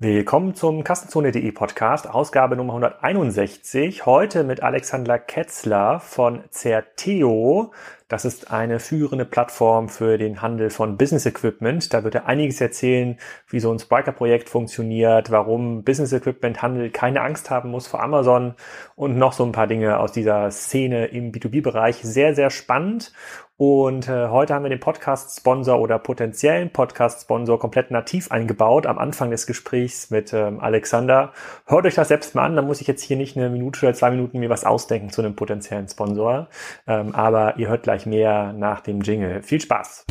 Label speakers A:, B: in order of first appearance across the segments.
A: Willkommen zum Kassenzone.de Podcast, Ausgabe Nummer 161. Heute mit Alexander Ketzler von Certeo. Das ist eine führende Plattform für den Handel von Business Equipment. Da wird er einiges erzählen, wie so ein Spriker-Projekt funktioniert, warum Business Equipment Handel keine Angst haben muss vor Amazon und noch so ein paar Dinge aus dieser Szene im B2B-Bereich. Sehr, sehr spannend. Und äh, heute haben wir den Podcast-Sponsor oder potenziellen Podcast-Sponsor komplett nativ eingebaut am Anfang des Gesprächs mit ähm, Alexander. Hört euch das selbst mal an, da muss ich jetzt hier nicht eine Minute oder zwei Minuten mir was ausdenken zu einem potenziellen Sponsor. Ähm, aber ihr hört gleich mehr nach dem Jingle. Viel Spaß!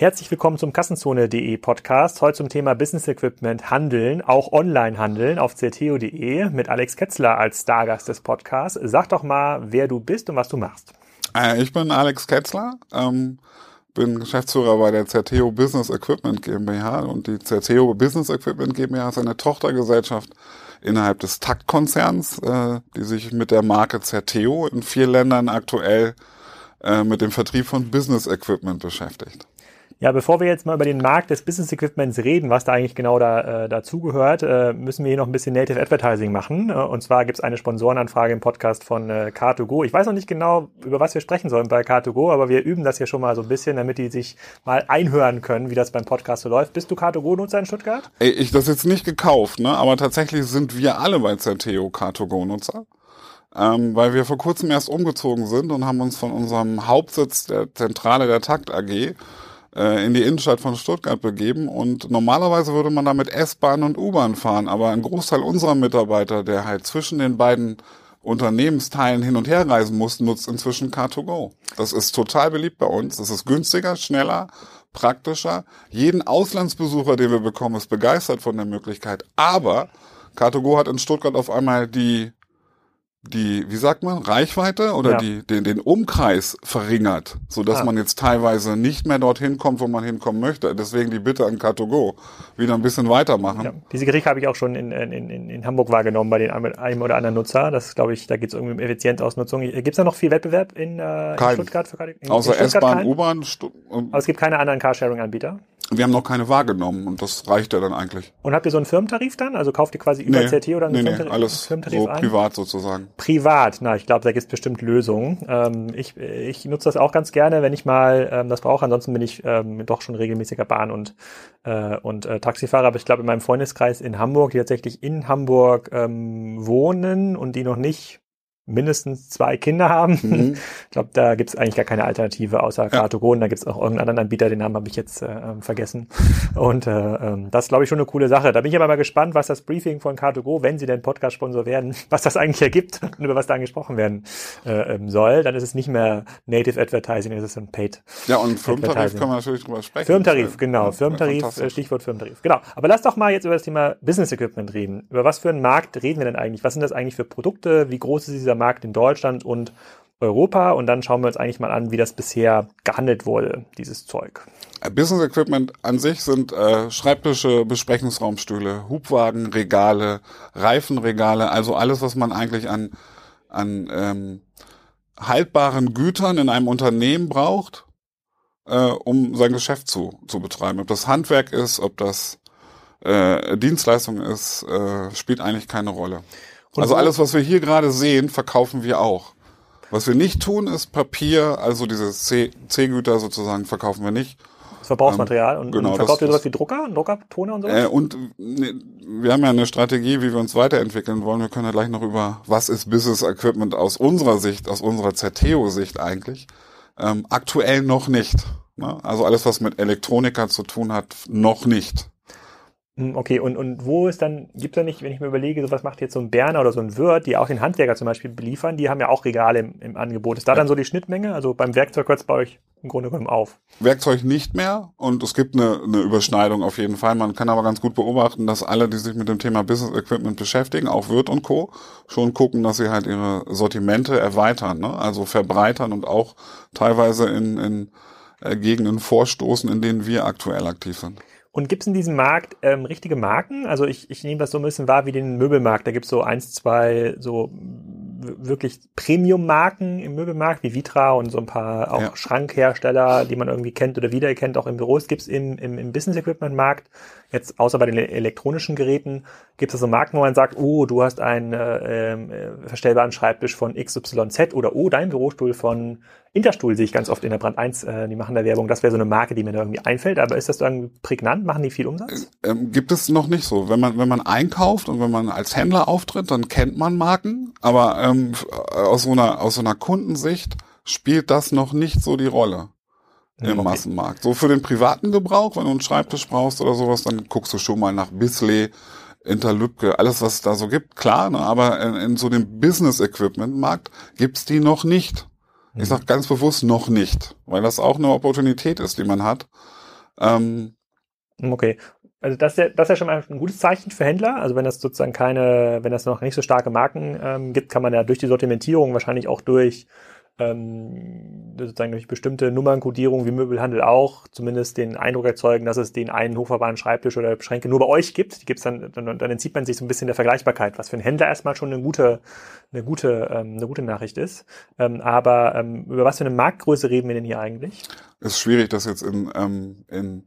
A: Herzlich willkommen zum Kassenzone.de Podcast. Heute zum Thema Business Equipment Handeln, auch online handeln auf cto.de mit Alex Ketzler als Stargast des Podcasts. Sag doch mal, wer du bist und was du machst.
B: Äh, ich bin Alex Ketzler, ähm, bin Geschäftsführer bei der Certeo Business Equipment GmbH und die Certeo Business Equipment GmbH ist eine Tochtergesellschaft innerhalb des Taktkonzerns, äh, die sich mit der Marke Certeo in vier Ländern aktuell äh, mit dem Vertrieb von Business Equipment beschäftigt.
A: Ja, bevor wir jetzt mal über den Markt des Business Equipments reden, was da eigentlich genau da, äh, dazugehört, äh, müssen wir hier noch ein bisschen Native Advertising machen. Äh, und zwar gibt es eine Sponsorenanfrage im Podcast von äh, Car2Go. Ich weiß noch nicht genau, über was wir sprechen sollen bei Car2Go, aber wir üben das hier schon mal so ein bisschen, damit die sich mal einhören können, wie das beim Podcast so läuft. Bist du Car2Go-Nutzer in Stuttgart?
B: Ey, ich das jetzt nicht gekauft, ne? aber tatsächlich sind wir alle bei Zerteo Car2Go-Nutzer. Ähm, weil wir vor kurzem erst umgezogen sind und haben uns von unserem Hauptsitz der Zentrale der Takt AG äh, in die Innenstadt von Stuttgart begeben und normalerweise würde man da mit S-Bahn und U-Bahn fahren, aber ein Großteil unserer Mitarbeiter, der halt zwischen den beiden Unternehmensteilen hin und her reisen muss, nutzt inzwischen Car2Go. Das ist total beliebt bei uns. Das ist günstiger, schneller, praktischer. Jeden Auslandsbesucher, den wir bekommen, ist begeistert von der Möglichkeit. Aber Car2Go hat in Stuttgart auf einmal die die, wie sagt man, Reichweite oder ja. die, den, den Umkreis verringert, so dass ah. man jetzt teilweise nicht mehr dorthin kommt, wo man hinkommen möchte. Deswegen die Bitte an Car2Go, wieder ein bisschen weitermachen. Ja.
A: Diese Kritik habe ich auch schon in, in, in, Hamburg wahrgenommen bei den einem oder anderen Nutzer. Das glaube ich, da geht es irgendwie um Effizientausnutzung. Gibt es da noch viel Wettbewerb in, äh, in Stuttgart? Für,
B: in, Außer S-Bahn, U-Bahn.
A: Aber es gibt keine anderen Carsharing-Anbieter?
B: Wir haben noch keine wahrgenommen und das reicht ja dann eigentlich.
A: Und habt ihr so einen Firmentarif dann? Also kauft ihr quasi über nee, CT oder einen
B: nee, Firmentarif, nee, alles Firmentarif so ein? privat sozusagen.
A: Privat, na, ich glaube, da gibt es bestimmt Lösungen. Ähm, ich, ich nutze das auch ganz gerne, wenn ich mal ähm, das brauche. Ansonsten bin ich ähm, doch schon regelmäßiger Bahn- und, äh, und äh, Taxifahrer. Aber ich glaube, in meinem Freundeskreis in Hamburg, die tatsächlich in Hamburg ähm, wohnen und die noch nicht mindestens zwei Kinder haben. Mhm. Ich glaube, da gibt es eigentlich gar keine Alternative außer ja. Kartogon. Da gibt es auch irgendeinen anderen Anbieter, den Namen habe ich jetzt äh, ähm, vergessen. Und äh, äh, das ist, glaube ich, schon eine coole Sache. Da bin ich aber mal gespannt, was das Briefing von Car2Go, wenn sie denn Podcast-Sponsor werden, was das eigentlich ergibt und über was da angesprochen werden äh, ähm, soll. Dann ist es nicht mehr Native Advertising, es ist ein Paid.
B: Ja, und Firmentarif können wir natürlich drüber sprechen.
A: Firmentarif, genau. Ja, Firmentarif, äh, Stichwort Firmentarif. Genau. Aber lass doch mal jetzt über das Thema Business Equipment reden. Über was für einen Markt reden wir denn eigentlich? Was sind das eigentlich für Produkte? Wie groß ist dieser Markt in Deutschland und Europa und dann schauen wir uns eigentlich mal an, wie das bisher gehandelt wurde, dieses Zeug.
B: Business Equipment an sich sind äh, Schreibtische, Besprechungsraumstühle, Hubwagen, Regale, Reifenregale, also alles, was man eigentlich an, an ähm, haltbaren Gütern in einem Unternehmen braucht, äh, um sein Geschäft zu, zu betreiben. Ob das Handwerk ist, ob das äh, Dienstleistung ist, äh, spielt eigentlich keine Rolle. Und also alles, was wir hier gerade sehen, verkaufen wir auch. Was wir nicht tun, ist Papier, also diese C-Güter sozusagen verkaufen wir nicht.
A: Das Verbrauchsmaterial ähm, und, genau, und verkauft ihr sowas wie Drucker, Drucker, Toner und sowas?
B: Äh, und ne, wir haben ja eine Strategie, wie wir uns weiterentwickeln wollen. Wir können ja gleich noch über, was ist Business Equipment aus unserer Sicht, aus unserer Zerteo-Sicht eigentlich, ähm, aktuell noch nicht. Ne? Also alles, was mit Elektronika zu tun hat, noch nicht.
A: Hm, okay, und, und wo ist dann, gibt es da nicht, wenn ich mir überlege, so was macht jetzt so ein Berner oder so ein Wirt, die auch den Handwerker zum Beispiel beliefern, die haben ja auch Regale im, im Angebot. Ist da ja. dann so die Schnittmenge? Also beim Werkzeug hört es bei euch im Grunde genommen auf?
B: Werkzeug nicht mehr und es gibt eine, eine Überschneidung auf jeden Fall. Man kann aber ganz gut beobachten, dass alle, die sich mit dem Thema Business Equipment beschäftigen, auch Wirt und Co., schon gucken, dass sie halt ihre Sortimente erweitern, ne? also verbreitern und auch teilweise in, in äh, Gegenden vorstoßen, in denen wir aktuell aktiv sind.
A: Und gibt es in diesem Markt ähm, richtige Marken? Also ich, ich nehme das so ein bisschen wahr wie den Möbelmarkt. Da gibt es so eins, zwei so wirklich Premium-Marken im Möbelmarkt wie Vitra und so ein paar auch ja. Schrankhersteller, die man irgendwie kennt oder wiedererkennt, auch in Büros gibt's im, im, im Business-Equipment-Markt. Jetzt außer bei den elektronischen Geräten gibt es so Marken, wo man sagt, oh, du hast einen äh, äh, verstellbaren Schreibtisch von XYZ oder oh, dein Bürostuhl von Interstuhl sehe ich ganz oft in der Brand 1, äh, die machen da Werbung. Das wäre so eine Marke, die mir da irgendwie einfällt. Aber ist das irgendwie prägnant? Machen die viel Umsatz?
B: Ähm, gibt es noch nicht so. Wenn man, wenn man einkauft und wenn man als Händler auftritt, dann kennt man Marken. Aber ähm, aus, so einer, aus so einer Kundensicht spielt das noch nicht so die Rolle im okay. Massenmarkt. So für den privaten Gebrauch, wenn du einen Schreibtisch brauchst oder sowas, dann guckst du schon mal nach Bisley, Interlübke, alles was es da so gibt, klar, ne? aber in, in so dem Business-Equipment-Markt gibt's die noch nicht. Ich sage ganz bewusst noch nicht, weil das auch eine Opportunität ist, die man hat.
A: Ähm, okay. Also das ist, ja, das ist ja schon mal ein gutes Zeichen für Händler. Also wenn das sozusagen keine, wenn das noch nicht so starke Marken ähm, gibt, kann man ja durch die Sortimentierung wahrscheinlich auch durch ähm, sozusagen durch bestimmte Nummernkodierung wie Möbelhandel auch zumindest den Eindruck erzeugen, dass es den einen hochfahrbaren Schreibtisch oder Schränke nur bei euch gibt. Die gibt's dann, dann, dann entzieht man sich so ein bisschen der Vergleichbarkeit, was für einen Händler erstmal schon eine gute, eine gute, ähm, eine gute Nachricht ist. Ähm, aber ähm, über was für eine Marktgröße reden wir denn hier eigentlich?
B: Ist schwierig, das jetzt in, ähm, in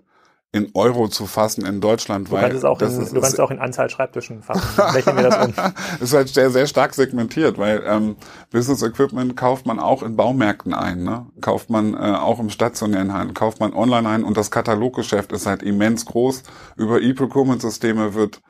B: in Euro zu fassen in Deutschland,
A: du weil kannst es auch das in, ist, du kannst es auch in Anzahl Schreibtischen fassen. Rechnen wir
B: das um. ist halt sehr, sehr stark segmentiert, weil ähm, Business Equipment kauft man auch in Baumärkten ein, ne? kauft man äh, auch im stationären Handel, kauft man online ein und das Kataloggeschäft ist halt immens groß. Über E-Procurement-Systeme wird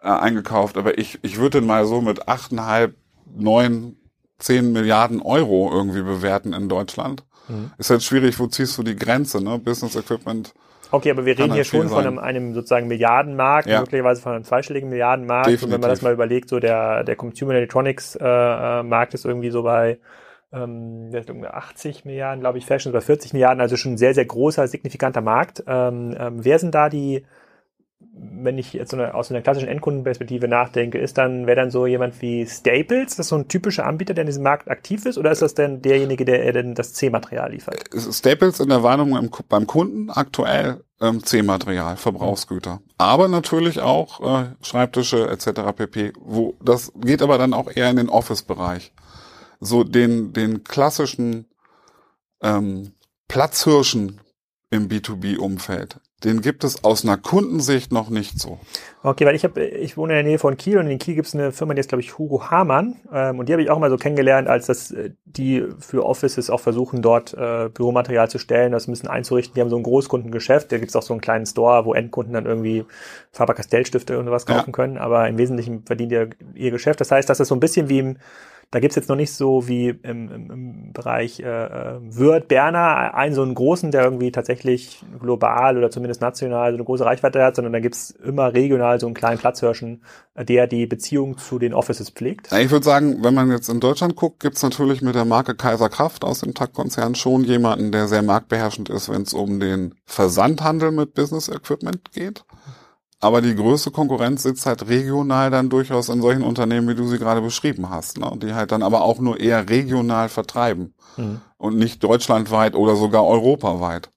B: äh, eingekauft, aber ich, ich würde mal so mit achteinhalb, neun, zehn Milliarden Euro irgendwie bewerten in Deutschland. Mhm. Ist halt schwierig, wo ziehst du die Grenze, ne? Business Equipment
A: Okay, aber wir reden hier schon von einem, einem, sozusagen Milliardenmarkt, ja. möglicherweise von einem zweistelligen Milliardenmarkt. Definitiv. Und wenn man das mal überlegt, so der, der Consumer Electronics äh, äh Markt ist irgendwie so bei ähm, 80 Milliarden, glaube ich, Fashion bei 40 Milliarden, also schon ein sehr, sehr großer, signifikanter Markt. Ähm, ähm, wer sind da die wenn ich jetzt so eine, aus einer klassischen Endkundenperspektive nachdenke, ist dann, wäre dann so jemand wie Staples, das ist so ein typischer Anbieter, der in diesem Markt aktiv ist, oder ist das denn derjenige, der denn das C-Material liefert?
B: Staples in der Warnung beim Kunden aktuell ähm, C-Material, Verbrauchsgüter. Aber natürlich auch äh, Schreibtische etc. pp. Wo das geht aber dann auch eher in den Office-Bereich. So den, den klassischen ähm, Platzhirschen im B2B-Umfeld den gibt es aus einer Kundensicht noch nicht so.
A: Okay, weil ich habe, ich wohne in der Nähe von Kiel und in Kiel gibt es eine Firma, die ist, glaube ich, Hugo Hamann. Ähm, und die habe ich auch mal so kennengelernt, als das äh, die für Offices auch versuchen, dort äh, Büromaterial zu stellen, das ein bisschen einzurichten. Die haben so ein Großkundengeschäft, da gibt es auch so einen kleinen Store, wo Endkunden dann irgendwie Faber-Castell-Stifte und sowas kaufen ja. können. Aber im Wesentlichen verdient ihr ihr Geschäft. Das heißt, das ist so ein bisschen wie im da gibt's jetzt noch nicht so wie im, im, im Bereich äh, äh Wirt, Berner, einen so einen großen, der irgendwie tatsächlich global oder zumindest national so eine große Reichweite hat, sondern da gibt's immer regional so einen kleinen Platzhirschen, äh, der die Beziehung zu den Offices pflegt.
B: Ich würde sagen, wenn man jetzt in Deutschland guckt, gibt's natürlich mit der Marke Kaiser Kraft aus dem Takt-Konzern schon jemanden, der sehr marktbeherrschend ist, wenn es um den Versandhandel mit Business Equipment geht. Aber die größte Konkurrenz sitzt halt regional dann durchaus in solchen Unternehmen, wie du sie gerade beschrieben hast, ne? die halt dann aber auch nur eher regional vertreiben mhm. und nicht deutschlandweit oder sogar europaweit.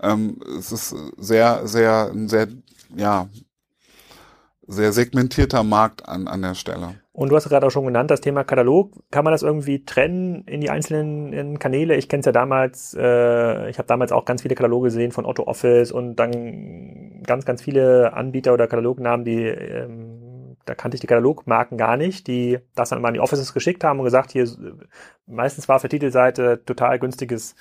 B: Ähm, es ist sehr, sehr, sehr, ja, sehr segmentierter Markt an, an der Stelle.
A: Und du hast gerade auch schon genannt, das Thema Katalog. Kann man das irgendwie trennen in die einzelnen Kanäle? Ich kenne es ja damals, äh, ich habe damals auch ganz viele Kataloge gesehen von Otto Office und dann ganz, ganz viele Anbieter oder Katalognamen, die ähm, da kannte ich die Katalogmarken gar nicht, die das dann mal in die Offices geschickt haben und gesagt, hier meistens war für Titelseite total günstiges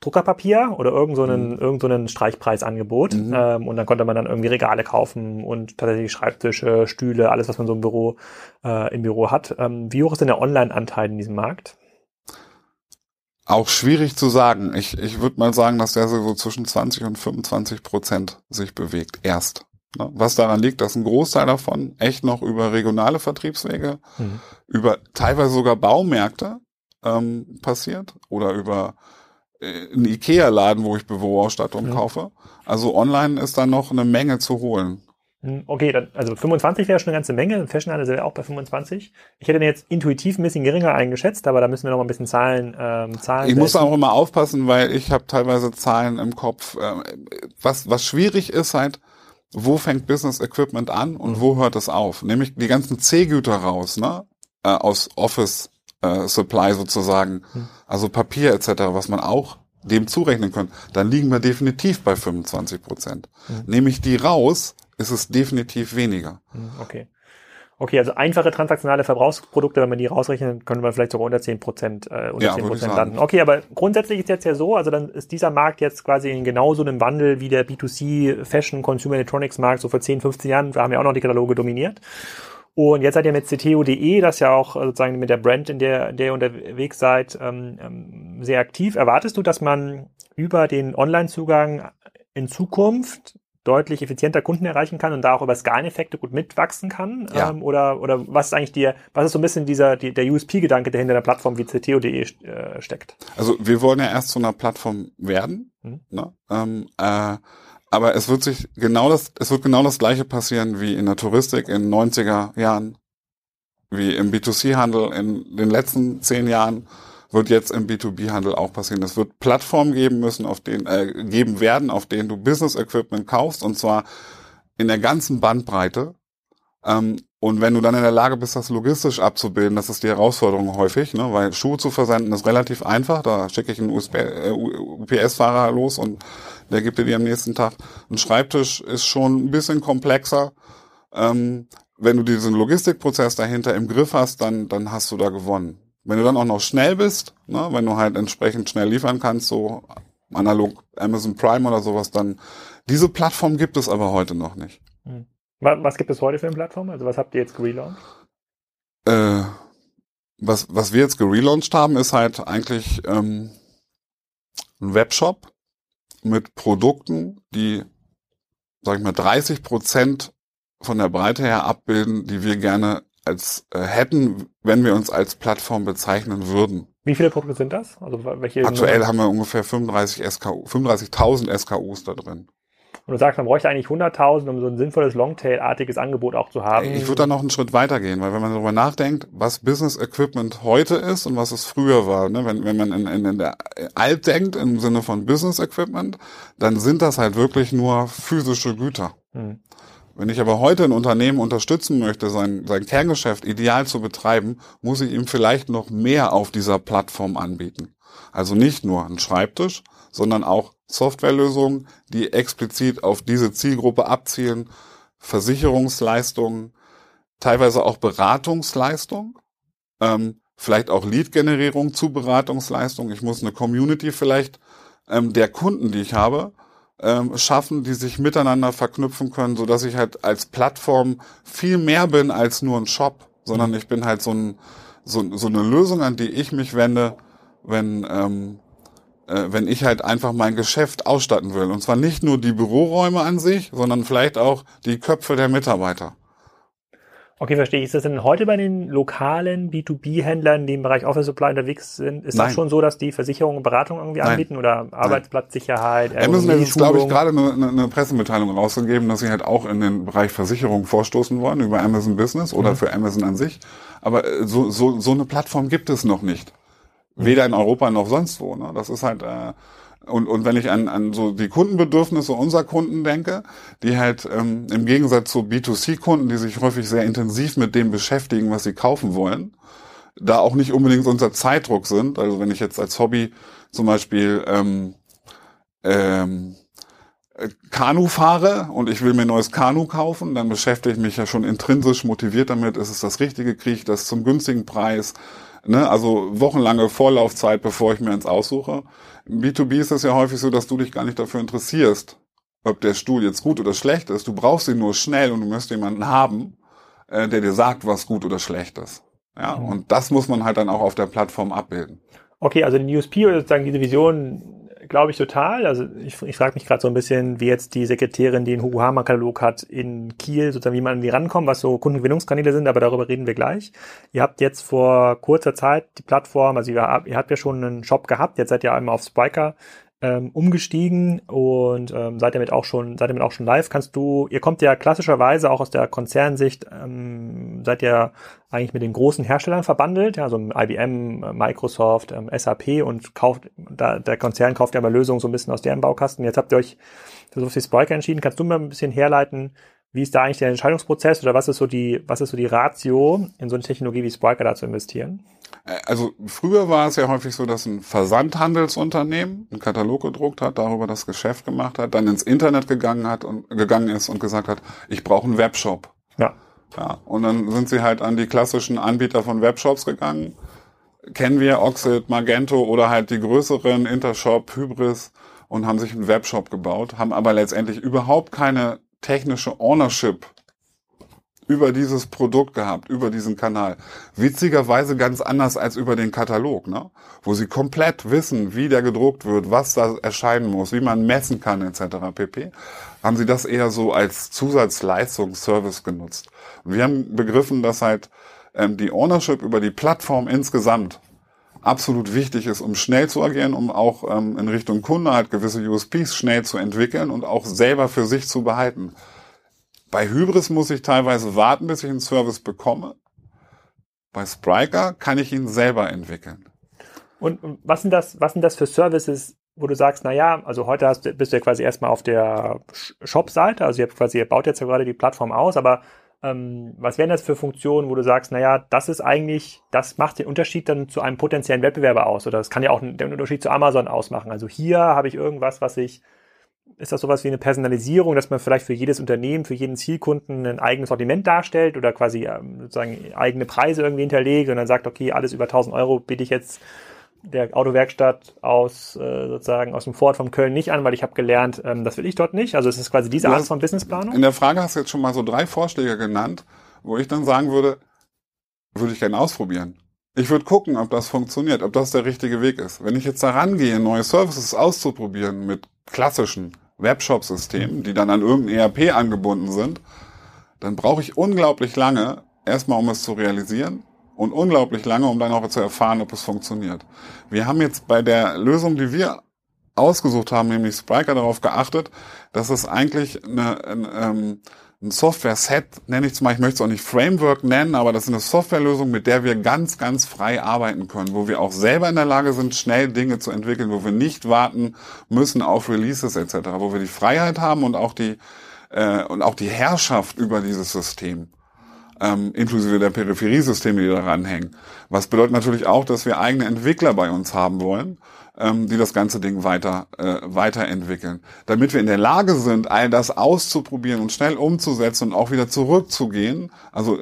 A: Druckerpapier oder irgend so einen, mhm. irgend so einen Streichpreisangebot. Mhm. Ähm, und dann konnte man dann irgendwie Regale kaufen und tatsächlich Schreibtische, Stühle, alles, was man so im Büro, äh, im Büro hat. Ähm, wie hoch ist denn der Online-Anteil in diesem Markt?
B: Auch schwierig zu sagen. Ich, ich würde mal sagen, dass der so zwischen 20 und 25 Prozent sich bewegt. Erst. Ne? Was daran liegt, dass ein Großteil davon echt noch über regionale Vertriebswege, mhm. über teilweise sogar Baumärkte ähm, passiert oder über ein Ikea-Laden, wo ich Büroausstattung mhm. kaufe. Also online ist da noch eine Menge zu holen.
A: Hm, okay, dann, also 25 wäre schon eine ganze Menge. Fashionhandel sind wir auch bei 25. Ich hätte den jetzt intuitiv ein bisschen geringer eingeschätzt, aber da müssen wir noch mal ein bisschen Zahlen, ähm, Zahlen.
B: Ich muss auch immer aufpassen, weil ich habe teilweise Zahlen im Kopf. Äh, was, was schwierig ist halt, wo fängt Business Equipment an und mhm. wo hört es auf? Nämlich die ganzen C-Güter raus, ne? Äh, aus Office äh, Supply sozusagen, hm. also Papier etc., was man auch dem zurechnen könnte, dann liegen wir definitiv bei 25 Prozent. Hm. Nehme ich die raus, ist es definitiv weniger.
A: Hm, okay. Okay, also einfache transaktionale Verbrauchsprodukte, wenn man die rausrechnet, können wir vielleicht sogar unter 10 Prozent, äh, unter ja, 10 Prozent landen. Okay, aber grundsätzlich ist jetzt ja so, also dann ist dieser Markt jetzt quasi in genau so einem Wandel wie der B2C Fashion Consumer Electronics Markt so vor 10, 15 Jahren. Wir haben ja auch noch die Kataloge dominiert. Und jetzt seid ihr mit CTO.de, das ja auch sozusagen mit der Brand, in der, in der ihr unterwegs seid, ähm, ähm, sehr aktiv. Erwartest du, dass man über den Online-Zugang in Zukunft deutlich effizienter Kunden erreichen kann und da auch über Skaleneffekte gut mitwachsen kann? Ja. Ähm, oder, oder was ist eigentlich dir, was ist so ein bisschen dieser, die, der USP-Gedanke, der hinter der Plattform wie CTO.de äh, steckt?
B: Also wir wollen ja erst zu einer Plattform werden, mhm. ne? ähm, äh, aber es wird sich genau das, es wird genau das gleiche passieren wie in der Touristik in 90er Jahren, wie im B2C-Handel in den letzten zehn Jahren wird jetzt im B2B-Handel auch passieren. Es wird Plattformen geben müssen, auf denen, äh, geben werden, auf denen du Business Equipment kaufst und zwar in der ganzen Bandbreite. Ähm, und wenn du dann in der Lage bist, das logistisch abzubilden, das ist die Herausforderung häufig, ne? weil Schuhe zu versenden ist relativ einfach. Da schicke ich einen äh, UPS-Fahrer los und der gibt dir die am nächsten Tag. Ein Schreibtisch ist schon ein bisschen komplexer. Ähm, wenn du diesen Logistikprozess dahinter im Griff hast, dann, dann hast du da gewonnen. Wenn du dann auch noch schnell bist, ne, wenn du halt entsprechend schnell liefern kannst, so analog Amazon Prime oder sowas, dann diese Plattform gibt es aber heute noch nicht. Hm.
A: Was gibt es heute für eine Plattform? Also was habt ihr jetzt gelauncht?
B: Äh, was, was wir jetzt gelauncht haben, ist halt eigentlich ähm, ein Webshop mit Produkten, die, sag ich mal, 30 Prozent von der Breite her abbilden, die wir gerne als äh, hätten, wenn wir uns als Plattform bezeichnen würden.
A: Wie viele Produkte sind das?
B: Also welche Aktuell haben wir ungefähr 35 SKU, 35.000 SKUs da drin.
A: Und du sagst, man bräuchte eigentlich 100.000, um so ein sinnvolles Longtail-artiges Angebot auch zu haben.
B: Ich würde da noch einen Schritt weiter gehen, weil wenn man darüber nachdenkt, was Business Equipment heute ist und was es früher war, ne? wenn, wenn man in, in, in der alt denkt im Sinne von Business Equipment, dann sind das halt wirklich nur physische Güter. Hm. Wenn ich aber heute ein Unternehmen unterstützen möchte, sein, sein Kerngeschäft ideal zu betreiben, muss ich ihm vielleicht noch mehr auf dieser Plattform anbieten. Also nicht nur ein Schreibtisch, sondern auch Softwarelösungen, die explizit auf diese Zielgruppe abzielen, Versicherungsleistungen, teilweise auch Beratungsleistung, ähm, vielleicht auch Lead-Generierung zu Beratungsleistung. Ich muss eine Community vielleicht ähm, der Kunden, die ich habe, ähm, schaffen, die sich miteinander verknüpfen können, so dass ich halt als Plattform viel mehr bin als nur ein Shop, sondern ich bin halt so, ein, so, so eine Lösung, an die ich mich wende, wenn ähm, äh, wenn ich halt einfach mein Geschäft ausstatten will. Und zwar nicht nur die Büroräume an sich, sondern vielleicht auch die Köpfe der Mitarbeiter.
A: Okay, verstehe ich. Ist das denn heute bei den lokalen B2B-Händlern, die im Bereich Office Supply unterwegs sind, ist Nein. das schon so, dass die Versicherungen und Beratung irgendwie Nein. anbieten oder Arbeitsplatzsicherheit?
B: Amazon hat glaube ich, gerade eine, eine, Pressemitteilung rausgegeben, dass sie halt auch in den Bereich Versicherung vorstoßen wollen über Amazon Business oder mhm. für Amazon an sich. Aber äh, so, so, so eine Plattform gibt es noch nicht. Weder in Europa noch sonst wo. Ne? Das ist halt äh, und, und wenn ich an, an so die Kundenbedürfnisse unserer Kunden denke, die halt ähm, im Gegensatz zu B2C-Kunden, die sich häufig sehr intensiv mit dem beschäftigen, was sie kaufen wollen, da auch nicht unbedingt unser Zeitdruck sind. Also wenn ich jetzt als Hobby zum Beispiel ähm, ähm, Kanu fahre und ich will mir ein neues Kanu kaufen, dann beschäftige ich mich ja schon intrinsisch motiviert damit, ist es das Richtige, kriege ich das zum günstigen Preis, ne? also wochenlange Vorlaufzeit, bevor ich mir eins aussuche. Im B2B ist es ja häufig so, dass du dich gar nicht dafür interessierst, ob der Stuhl jetzt gut oder schlecht ist. Du brauchst ihn nur schnell und du musst jemanden haben, äh, der dir sagt, was gut oder schlecht ist. Ja, mhm. und das muss man halt dann auch auf der Plattform abbilden.
A: Okay, also den USP oder sozusagen diese Vision glaube ich total. Also ich, ich frage mich gerade so ein bisschen, wie jetzt die Sekretärin, die einen Hugo Hammer Katalog hat in Kiel, sozusagen wie man an die rankommt, was so Kundengewinnungskanäle sind, aber darüber reden wir gleich. Ihr habt jetzt vor kurzer Zeit die Plattform, also ihr, ihr habt ja schon einen Shop gehabt, jetzt seid ihr einmal auf Spiker ähm, umgestiegen und ähm, seid damit auch schon seid damit auch schon live. Kannst du, ihr kommt ja klassischerweise auch aus der Konzernsicht, ähm, seid ihr eigentlich mit den großen Herstellern verbandelt, ja, so IBM, Microsoft, ähm, SAP und kauft, da, der Konzern kauft ja mal Lösungen so ein bisschen aus deren Baukasten. Jetzt habt ihr euch für Sophie Spiker entschieden. Kannst du mal ein bisschen herleiten, Wie ist da eigentlich der Entscheidungsprozess oder was ist so die, was ist so die Ratio, in so eine Technologie wie Spriker da zu investieren?
B: Äh, also früher war es ja häufig so, dass ein Versandhandelsunternehmen einen Katalog gedruckt hat, darüber das Geschäft gemacht hat, dann ins Internet gegangen hat und gegangen ist und gesagt hat, ich brauche einen Webshop.
A: Ja.
B: Ja, und dann sind sie halt an die klassischen Anbieter von Webshops gegangen. Kennen wir Oxid, Magento oder halt die größeren Intershop, Hybris und haben sich einen Webshop gebaut, haben aber letztendlich überhaupt keine technische Ownership über dieses Produkt gehabt, über diesen Kanal. Witzigerweise ganz anders als über den Katalog, ne? wo sie komplett wissen, wie der gedruckt wird, was da erscheinen muss, wie man messen kann etc. pp. Haben sie das eher so als Zusatzleistung, Service genutzt. Wir haben begriffen, dass halt ähm, die Ownership über die Plattform insgesamt absolut wichtig ist, um schnell zu agieren, um auch ähm, in Richtung Kunde halt gewisse USPs schnell zu entwickeln und auch selber für sich zu behalten. Bei Hybris muss ich teilweise warten, bis ich einen Service bekomme. Bei Spriker kann ich ihn selber entwickeln.
A: Und was sind das, was sind das für Services, wo du sagst, na ja, also heute hast, bist du ja quasi erstmal auf der Shop-Seite, also ihr habt quasi, ihr baut jetzt ja gerade die Plattform aus, aber ähm, was wären das für Funktionen, wo du sagst, naja, das ist eigentlich, das macht den Unterschied dann zu einem potenziellen Wettbewerber aus oder das kann ja auch den Unterschied zu Amazon ausmachen. Also hier habe ich irgendwas, was ich ist das sowas wie eine Personalisierung, dass man vielleicht für jedes Unternehmen, für jeden Zielkunden ein eigenes Sortiment darstellt oder quasi ähm, sozusagen eigene Preise irgendwie hinterlegt und dann sagt, okay, alles über 1000 Euro biete ich jetzt der Autowerkstatt aus äh, sozusagen aus dem Fort von Köln nicht an, weil ich habe gelernt, ähm, das will ich dort nicht. Also es ist quasi diese Art von Businessplanung.
B: In der Frage hast du jetzt schon mal so drei Vorschläge genannt, wo ich dann sagen würde, würde ich gerne ausprobieren. Ich würde gucken, ob das funktioniert, ob das der richtige Weg ist. Wenn ich jetzt da rangehe, neue Services auszuprobieren mit klassischen Webshop-Systemen, die dann an irgendein ERP angebunden sind, dann brauche ich unglaublich lange, erstmal um es zu realisieren und unglaublich lange, um dann auch zu erfahren, ob es funktioniert. Wir haben jetzt bei der Lösung, die wir ausgesucht haben, nämlich Spriker, darauf geachtet, dass es eigentlich eine, eine, ähm, ein Software-Set, nenne ich es mal, ich möchte es auch nicht Framework nennen, aber das ist eine Softwarelösung, mit der wir ganz, ganz frei arbeiten können, wo wir auch selber in der Lage sind, schnell Dinge zu entwickeln, wo wir nicht warten müssen auf Releases etc., wo wir die Freiheit haben und auch die äh, und auch die Herrschaft über dieses System ähm, inklusive der Peripheriesysteme, die daran hängen. Was bedeutet natürlich auch, dass wir eigene Entwickler bei uns haben wollen, ähm, die das ganze Ding weiter äh, weiterentwickeln, damit wir in der Lage sind, all das auszuprobieren und schnell umzusetzen und auch wieder zurückzugehen. Also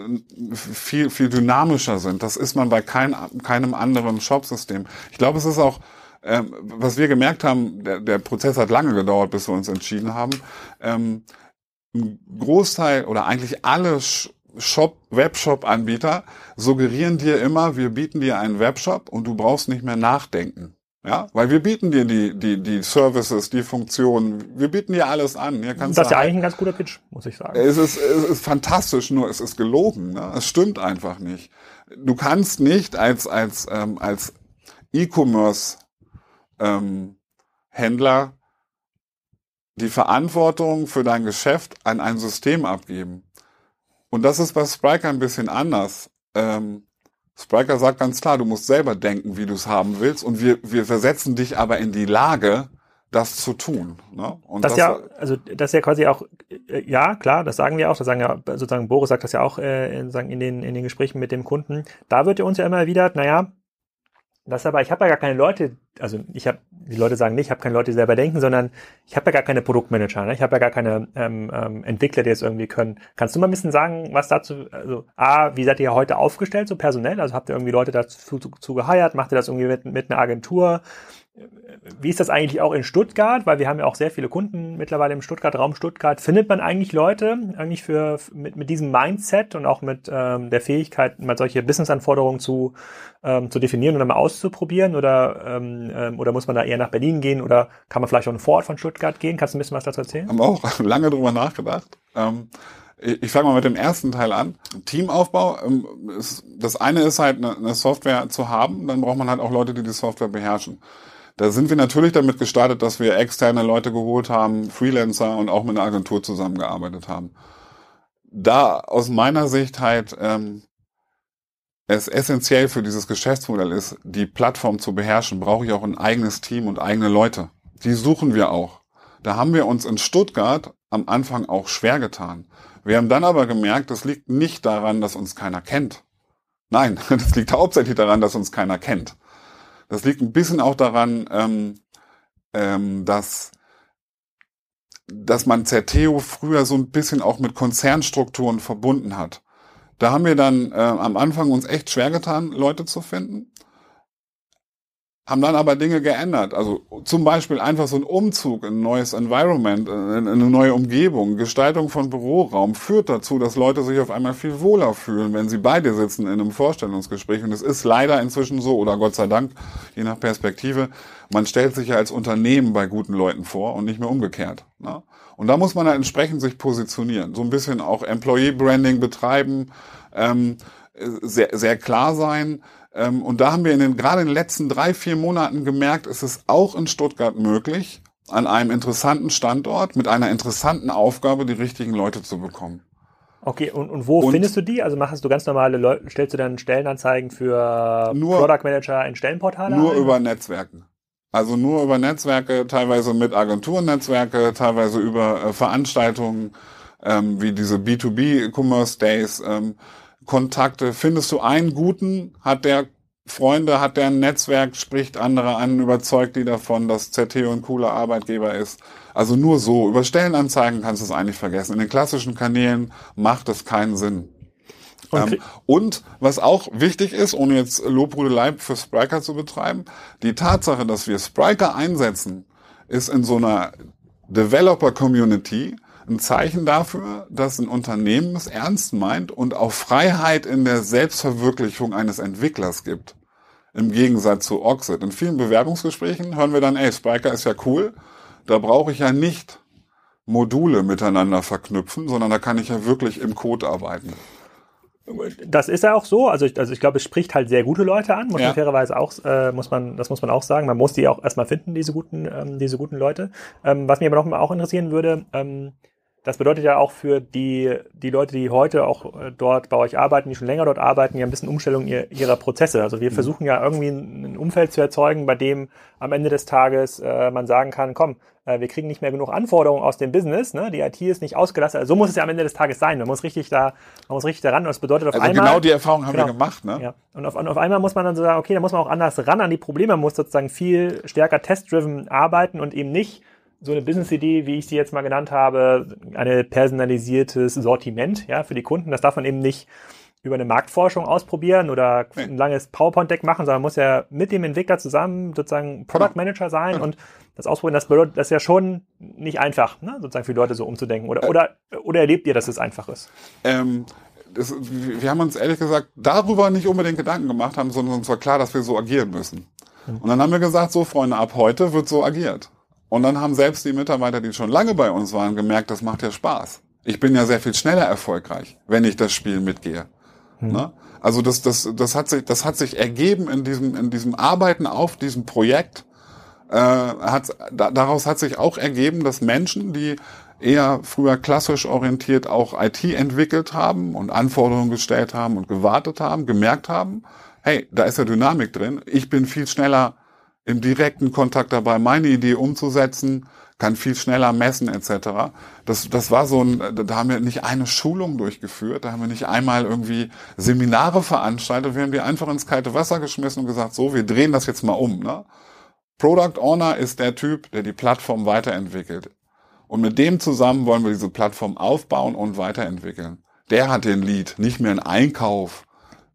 B: viel viel dynamischer sind. Das ist man bei kein, keinem anderen Shopsystem. Ich glaube, es ist auch ähm, was wir gemerkt haben, der, der Prozess hat lange gedauert, bis wir uns entschieden haben. Ähm, ein Großteil oder eigentlich alle Shop, Webshop-Anbieter suggerieren dir immer, wir bieten dir einen Webshop und du brauchst nicht mehr nachdenken. Ja, weil wir bieten dir die, die, die Services, die Funktionen, wir bieten dir alles an. Hier
A: kannst das ist ja eigentlich ein ganz guter Pitch, muss ich sagen.
B: Es ist, es ist fantastisch, nur es ist gelogen. Ne? Es stimmt einfach nicht. Du kannst nicht als, als, ähm, als E-Commerce ähm, Händler die Verantwortung für dein Geschäft an ein System abgeben. Und das ist bei Spriker ein bisschen anders. Ähm, Spriker sagt ganz klar, du musst selber denken, wie du es haben willst. Und wir, wir versetzen dich aber in die Lage, das zu tun. Ne?
A: Und das, das ja, also das ist ja quasi auch, äh, ja, klar, das sagen wir auch, das sagen ja, sozusagen Boris sagt das ja auch äh, in, in, den, in den Gesprächen mit dem Kunden. Da wird ja uns ja immer wieder, naja, das aber, ich habe ja gar keine Leute, also ich habe, die Leute sagen nicht, ich habe keine Leute, die selber denken, sondern ich habe ja gar keine Produktmanager, ne? ich habe ja gar keine ähm, ähm, Entwickler, die es irgendwie können. Kannst du mal ein bisschen sagen, was dazu, also A, wie seid ihr heute aufgestellt, so personell? Also habt ihr irgendwie Leute dazu zu, zu geheiert? Macht ihr das irgendwie mit, mit einer Agentur? Wie ist das eigentlich auch in Stuttgart? Weil wir haben ja auch sehr viele Kunden mittlerweile im Stuttgart-Raum Stuttgart. Findet man eigentlich Leute eigentlich für mit, mit diesem Mindset und auch mit ähm, der Fähigkeit, mal solche Business-Anforderungen zu, ähm, zu definieren und dann mal auszuprobieren? Oder, ähm, ähm, oder muss man da eher nach Berlin gehen oder kann man vielleicht auch einen Vorort von Stuttgart gehen? Kannst du ein bisschen was dazu erzählen?
B: Haben wir auch lange drüber nachgedacht. Ähm ich fange mal mit dem ersten Teil an. Teamaufbau. Ähm, das eine ist halt eine Software zu haben, dann braucht man halt auch Leute, die die Software beherrschen. Da sind wir natürlich damit gestartet, dass wir externe Leute geholt haben, Freelancer und auch mit einer Agentur zusammengearbeitet haben. Da aus meiner Sicht halt ähm, es essentiell für dieses Geschäftsmodell ist, die Plattform zu beherrschen, brauche ich auch ein eigenes Team und eigene Leute. Die suchen wir auch. Da haben wir uns in Stuttgart am Anfang auch schwer getan. Wir haben dann aber gemerkt, das liegt nicht daran, dass uns keiner kennt. Nein, das liegt hauptsächlich daran, dass uns keiner kennt. Das liegt ein bisschen auch daran, ähm, ähm, dass dass man Zerteo früher so ein bisschen auch mit Konzernstrukturen verbunden hat. Da haben wir dann äh, am Anfang uns echt schwer getan, Leute zu finden haben dann aber Dinge geändert. Also zum Beispiel einfach so ein Umzug in ein neues Environment, in eine neue Umgebung, Gestaltung von Büroraum führt dazu, dass Leute sich auf einmal viel wohler fühlen, wenn sie beide sitzen in einem Vorstellungsgespräch. Und es ist leider inzwischen so, oder Gott sei Dank, je nach Perspektive, man stellt sich ja als Unternehmen bei guten Leuten vor und nicht mehr umgekehrt. Ne? Und da muss man halt entsprechend sich positionieren, so ein bisschen auch Employee Branding betreiben, ähm, sehr, sehr klar sein, ähm, und da haben wir in den, gerade in den letzten drei, vier Monaten gemerkt, es ist auch in Stuttgart möglich, an einem interessanten Standort mit einer interessanten Aufgabe die richtigen Leute zu bekommen.
A: Okay, und, und wo und findest du die? Also machst du ganz normale Leute, stellst du dann Stellenanzeigen für nur, Product Manager in Stellenportale?
B: Nur ein? über Netzwerken. Also nur über Netzwerke, teilweise mit Agenturnetzwerke, teilweise über äh, Veranstaltungen ähm, wie diese B2B Commerce Days. Ähm, Kontakte. Findest du einen guten, hat der Freunde, hat der ein Netzwerk, spricht andere an, überzeugt die davon, dass ZT ein cooler Arbeitgeber ist. Also nur so. Über Stellenanzeigen kannst du es eigentlich vergessen. In den klassischen Kanälen macht es keinen Sinn. Okay. Ähm, und was auch wichtig ist, ohne jetzt Lobhudelei für Spriker zu betreiben, die Tatsache, dass wir Spriker einsetzen, ist in so einer Developer-Community ein Zeichen dafür, dass ein Unternehmen es ernst meint und auch Freiheit in der Selbstverwirklichung eines Entwicklers gibt. Im Gegensatz zu Oxid. In vielen Bewerbungsgesprächen hören wir dann, ey, Spiker ist ja cool, da brauche ich ja nicht Module miteinander verknüpfen, sondern da kann ich ja wirklich im Code arbeiten.
A: Das ist ja auch so. Also ich, also ich glaube, es spricht halt sehr gute Leute an, muss ja. man fairerweise auch, äh, muss man, das muss man auch sagen. Man muss die auch erstmal finden, diese guten, ähm, diese guten Leute. Ähm, was mich aber noch mal auch interessieren würde, ähm, das bedeutet ja auch für die, die Leute, die heute auch äh, dort bei euch arbeiten, die schon länger dort arbeiten, ja ein bisschen Umstellung ihrer Prozesse. Also wir mhm. versuchen ja irgendwie ein Umfeld zu erzeugen, bei dem am Ende des Tages äh, man sagen kann, komm, äh, wir kriegen nicht mehr genug Anforderungen aus dem Business, ne? die IT ist nicht ausgelastet. Also so muss es ja am Ende des Tages sein. Man muss richtig da, man muss richtig daran. Und das bedeutet auf also einmal.
B: Genau die Erfahrung haben genau, wir gemacht, ne?
A: Ja. Und auf, und auf einmal muss man dann so sagen, okay, da muss man auch anders ran an die Probleme, man muss sozusagen viel stärker test-driven arbeiten und eben nicht so eine Business-Idee, wie ich sie jetzt mal genannt habe, ein personalisiertes Sortiment ja, für die Kunden. Das darf man eben nicht über eine Marktforschung ausprobieren oder ein langes PowerPoint-Deck machen, sondern muss ja mit dem Entwickler zusammen sozusagen Product genau. Manager sein genau. und das ausprobieren. Das bedeutet, das ist ja schon nicht einfach, ne? sozusagen für die Leute so umzudenken. Oder, äh, oder, oder erlebt ihr, dass es einfach ist?
B: Ähm, das, wir haben uns ehrlich gesagt darüber nicht unbedingt Gedanken gemacht haben, sondern uns war klar, dass wir so agieren müssen. Mhm. Und dann haben wir gesagt, so Freunde, ab heute wird so agiert. Und dann haben selbst die Mitarbeiter, die schon lange bei uns waren, gemerkt, das macht ja Spaß. Ich bin ja sehr viel schneller erfolgreich, wenn ich das Spiel mitgehe. Hm. Ne? Also das, das, das, hat sich, das hat sich ergeben in diesem, in diesem Arbeiten auf diesem Projekt. Äh, hat, da, daraus hat sich auch ergeben, dass Menschen, die eher früher klassisch orientiert auch IT entwickelt haben und Anforderungen gestellt haben und gewartet haben, gemerkt haben, hey, da ist ja Dynamik drin. Ich bin viel schneller im direkten Kontakt dabei, meine Idee umzusetzen, kann viel schneller messen etc. Das, das war so ein, da haben wir nicht eine Schulung durchgeführt, da haben wir nicht einmal irgendwie Seminare veranstaltet, wir haben die einfach ins kalte Wasser geschmissen und gesagt, so, wir drehen das jetzt mal um. Ne? Product Owner ist der Typ, der die Plattform weiterentwickelt. Und mit dem zusammen wollen wir diese Plattform aufbauen und weiterentwickeln. Der hat den Lead, nicht mehr ein Einkauf,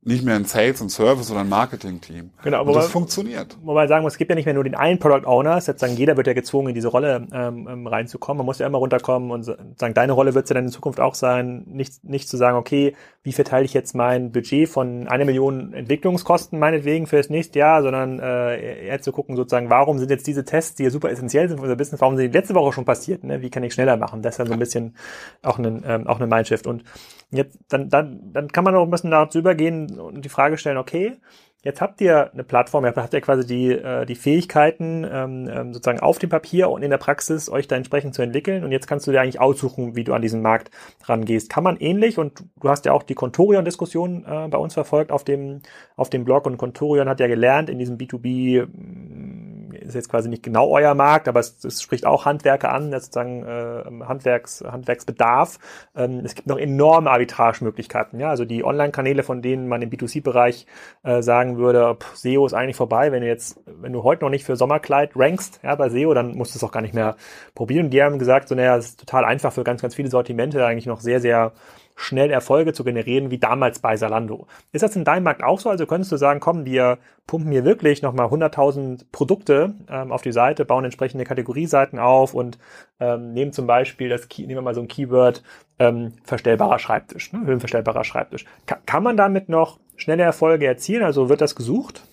B: nicht mehr ein Sales und Service oder ein Marketing-Team.
A: Genau, aber das funktioniert. Wobei sagen muss, es gibt ja nicht mehr nur den einen Product Owner, sozusagen jeder wird ja gezwungen, in diese Rolle ähm, ähm, reinzukommen. Man muss ja immer runterkommen und sagen, deine Rolle wird es ja dann in Zukunft auch sein, nicht, nicht zu sagen, okay, wie verteile ich jetzt mein Budget von einer Million Entwicklungskosten meinetwegen für das nächste Jahr, sondern äh, eher zu gucken, sozusagen, warum sind jetzt diese Tests, die ja super essentiell sind für unser Business, warum sind die letzte Woche schon passiert? Ne? Wie kann ich schneller machen? Das ist ja so ein bisschen auch ein, ähm, auch eine Mindshift. Und jetzt, dann, dann, dann kann man auch ein bisschen dazu übergehen und die Frage stellen, okay, Jetzt habt ihr eine Plattform, ihr habt ja quasi die, äh, die Fähigkeiten, ähm, ähm, sozusagen auf dem Papier und in der Praxis euch da entsprechend zu entwickeln. Und jetzt kannst du dir eigentlich aussuchen, wie du an diesen Markt rangehst. Kann man ähnlich, und du hast ja auch die Contorion-Diskussion äh, bei uns verfolgt auf dem, auf dem Blog. Und Contorion hat ja gelernt, in diesem B2B ist jetzt quasi nicht genau euer Markt, aber es, es spricht auch Handwerker an, sozusagen äh, Handwerks, Handwerksbedarf. Ähm, es gibt noch enorme Arbitragemöglichkeiten. Ja? Also die Online-Kanäle, von denen man im B2C-Bereich äh, sagen würde, pff, SEO ist eigentlich vorbei. Wenn du jetzt, wenn du heute noch nicht für Sommerkleid rankst ja, bei SEO, dann musst du es auch gar nicht mehr probieren. Die haben gesagt, so naja, es ist total einfach für ganz, ganz viele Sortimente eigentlich noch sehr, sehr schnell Erfolge zu generieren, wie damals bei Salando. Ist das in deinem Markt auch so? Also könntest du sagen, komm, wir pumpen hier wirklich nochmal 100.000 Produkte ähm, auf die Seite, bauen entsprechende Kategorieseiten auf und ähm, nehmen zum Beispiel das, Key, nehmen wir mal so ein Keyword, ähm, verstellbarer Schreibtisch, ne? höhenverstellbarer Schreibtisch. Ka kann man damit noch schnelle Erfolge erzielen? Also wird das gesucht?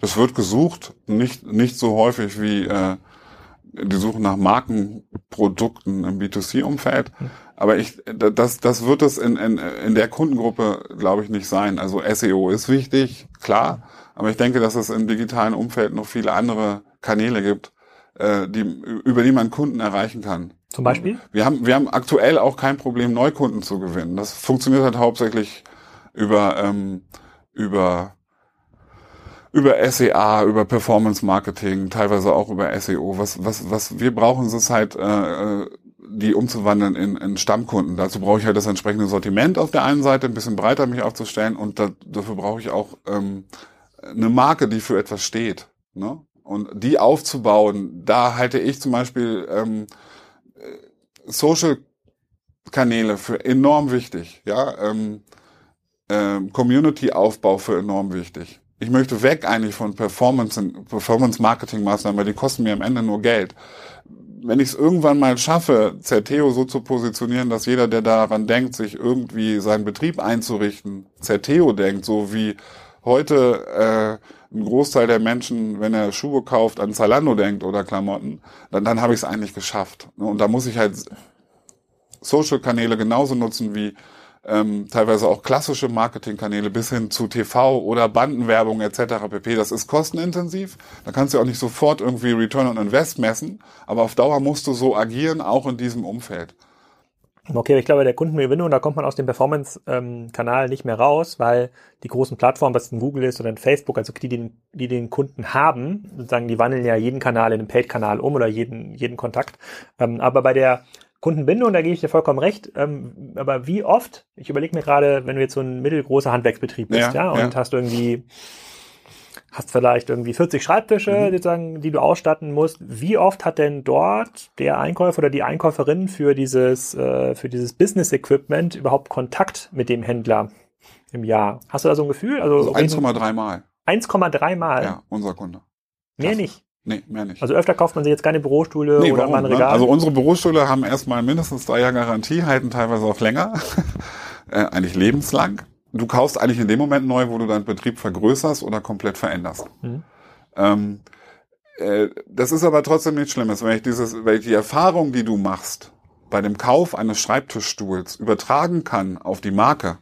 B: Das wird gesucht, nicht, nicht so häufig wie äh, die Suche nach Markenprodukten im B2C-Umfeld. Aber ich, das, das wird es in, in, in der Kundengruppe, glaube ich, nicht sein. Also SEO ist wichtig, klar. Aber ich denke, dass es im digitalen Umfeld noch viele andere Kanäle gibt, äh, die, über die man Kunden erreichen kann.
A: Zum Beispiel?
B: Wir haben, wir haben aktuell auch kein Problem, Neukunden zu gewinnen. Das funktioniert halt hauptsächlich über, ähm, über über SEA, über Performance Marketing, teilweise auch über SEO. Was, was, was wir brauchen, ist halt äh, äh die umzuwandeln in, in Stammkunden. Dazu brauche ich halt das entsprechende Sortiment auf der einen Seite, ein bisschen breiter mich aufzustellen und da, dafür brauche ich auch ähm, eine Marke, die für etwas steht. Ne? Und die aufzubauen, da halte ich zum Beispiel ähm, Social-Kanäle für enorm wichtig. Ja, ähm, ähm, Community-Aufbau für enorm wichtig. Ich möchte weg eigentlich von Performance, Performance-Marketing-Maßnahmen, weil die kosten mir am Ende nur Geld wenn ich es irgendwann mal schaffe, Zerteo so zu positionieren, dass jeder, der daran denkt, sich irgendwie seinen Betrieb einzurichten, Zerteo denkt, so wie heute äh, ein Großteil der Menschen, wenn er Schuhe kauft, an Zalando denkt oder Klamotten, dann, dann habe ich es eigentlich geschafft. Und da muss ich halt Social-Kanäle genauso nutzen wie ähm, teilweise auch klassische Marketingkanäle bis hin zu TV oder Bandenwerbung etc. pp. Das ist kostenintensiv. Da kannst du auch nicht sofort irgendwie Return on Invest messen, aber auf Dauer musst du so agieren, auch in diesem Umfeld.
A: Okay, ich glaube, der Kundengewinnung, da kommt man aus dem Performance-Kanal nicht mehr raus, weil die großen Plattformen, was ein Google ist oder ein Facebook, also die, die, die den Kunden haben, sozusagen, die wandeln ja jeden Kanal in einen Paid-Kanal um oder jeden, jeden Kontakt. Ähm, aber bei der Kundenbindung, da gebe ich dir vollkommen recht. Ähm, aber wie oft, ich überlege mir gerade, wenn du jetzt so ein mittelgroßer Handwerksbetrieb bist, ja, ja und ja. hast irgendwie, hast vielleicht irgendwie 40 Schreibtische, mhm. sozusagen, die du ausstatten musst. Wie oft hat denn dort der Einkäufer oder die Einkäuferin für dieses, äh, für dieses Business Equipment überhaupt Kontakt mit dem Händler im Jahr? Hast du da so ein Gefühl?
B: Also, also 1,3 Mal.
A: 1,3 Mal?
B: Ja, unser Kunde.
A: Mehr Krass. nicht.
B: Nee, mehr nicht.
A: Also öfter kauft man sich jetzt keine Bürostühle nee, oder warum, mal ein? Regal?
B: Ne? Also unsere Bürostühle haben erstmal mindestens drei Jahre Garantie, halten teilweise auch länger. äh, eigentlich lebenslang. Du kaufst eigentlich in dem Moment neu, wo du deinen Betrieb vergrößerst oder komplett veränderst. Mhm. Ähm, äh, das ist aber trotzdem nichts Schlimmes, wenn ich dieses, wenn ich die Erfahrung, die du machst, bei dem Kauf eines Schreibtischstuhls übertragen kann auf die Marke.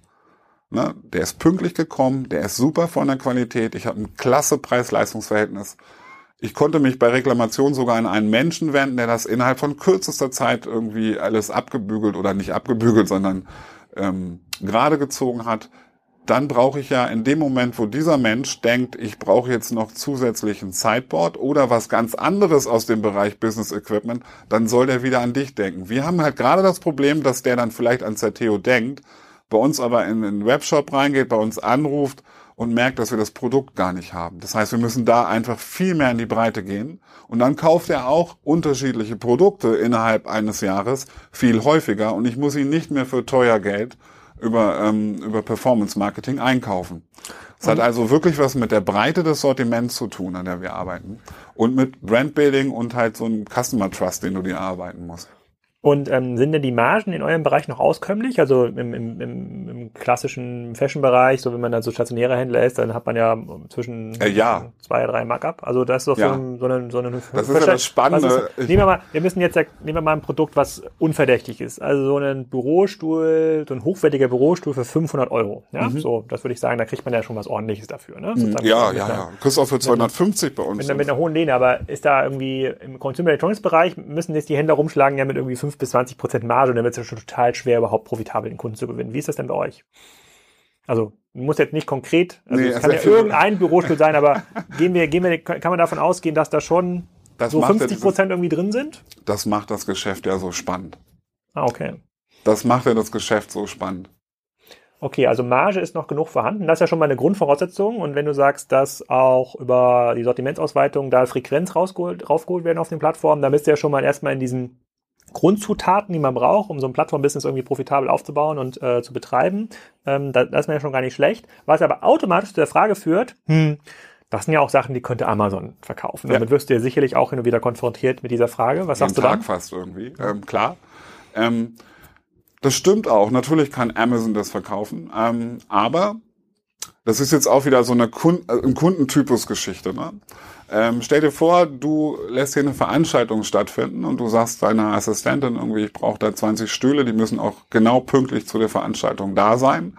B: Ne? Der ist pünktlich gekommen, der ist super von der Qualität, ich habe ein klasse Preis-Leistungs-Verhältnis ich konnte mich bei Reklamation sogar an einen Menschen wenden, der das innerhalb von kürzester Zeit irgendwie alles abgebügelt oder nicht abgebügelt, sondern ähm, gerade gezogen hat. Dann brauche ich ja in dem Moment, wo dieser Mensch denkt, ich brauche jetzt noch zusätzlichen Sideboard oder was ganz anderes aus dem Bereich Business Equipment, dann soll der wieder an dich denken. Wir haben halt gerade das Problem, dass der dann vielleicht an Zerteo denkt, bei uns aber in den Webshop reingeht, bei uns anruft und merkt, dass wir das Produkt gar nicht haben. Das heißt, wir müssen da einfach viel mehr in die Breite gehen. Und dann kauft er auch unterschiedliche Produkte innerhalb eines Jahres viel häufiger und ich muss ihn nicht mehr für teuer Geld über, ähm, über Performance Marketing einkaufen. Es hat also wirklich was mit der Breite des Sortiments zu tun, an der wir arbeiten. Und mit Brandbuilding und halt so einem Customer Trust, den du dir arbeiten musst.
A: Und ähm, sind denn die Margen in eurem Bereich noch auskömmlich? Also im, im, im, im klassischen Fashion-Bereich, so wenn man dann so stationärer Händler ist, dann hat man ja zwischen
B: äh, ja.
A: zwei, drei Markup. Also das ist doch ja. so, ein, so eine, so eine
B: Das ist ja das Spannende.
A: Ist, nehmen wir mal, wir müssen jetzt, nehmen wir mal ein Produkt, was unverdächtig ist. Also so einen Bürostuhl, so ein hochwertiger Bürostuhl für 500 Euro. Ja, mhm. so, das würde ich sagen, da kriegt man ja schon was ordentliches dafür. Ne?
B: Mhm. ja, ja, ja. Kriegst auch für 250 bei uns.
A: Mit, mit einer hohen Lehne, aber ist da irgendwie im Consumer Electronics Bereich müssen jetzt die Händler rumschlagen ja mit irgendwie 5 bis 20 Prozent Marge und dann wird es ja schon total schwer, überhaupt profitabel den Kunden zu gewinnen. Wie ist das denn bei euch? Also muss jetzt nicht konkret, also
B: Nee,
A: es kann ja
B: also-
A: irgendein Bürostuhl sein, aber gehen wir, gehen wir, kann man davon ausgehen, dass da schon
B: Das
A: so
B: macht ja
A: 50 Prozent irgendwie drin sind?
B: Das macht das Geschäft ja so spannend.
A: Ah, okay.
B: Das macht ja das Geschäft so spannend.
A: Okay, also Marge ist noch genug vorhanden. Das ist ja schon mal eine Grundvoraussetzung. Und wenn du sagst, dass auch über die Sortimentsausweitung da Frequenz rausgeholt, raufgeholt werden auf den Plattformen, dann bist du ja schon mal erstmal in diesen Grundzutaten, die man braucht, um so ein Plattform-Business irgendwie profitabel aufzubauen und äh, zu betreiben. Ähm, da, das ist mir ja schon gar nicht schlecht. Was aber automatisch zu der Frage führt, hm, das sind ja auch Sachen, die könnte Amazon verkaufen.
B: Ja.
A: Damit wirst du ja sicherlich auch hin und wieder konfrontiert mit dieser Frage. Was
B: Jeden
A: sagst du
B: Tag
A: dann?
B: fast irgendwie. Ähm, klar. Ähm, das stimmt auch. Natürlich kann Amazon das verkaufen. Ähm, aber das ist jetzt auch wieder so eine Kun äh, Kundentypus-Geschichte. Ne? Ähm, stell dir vor, du lässt hier eine Veranstaltung stattfinden und du sagst deiner Assistentin irgendwie, ich brauche da 20 Stühle, die müssen auch genau pünktlich zu der Veranstaltung da sein.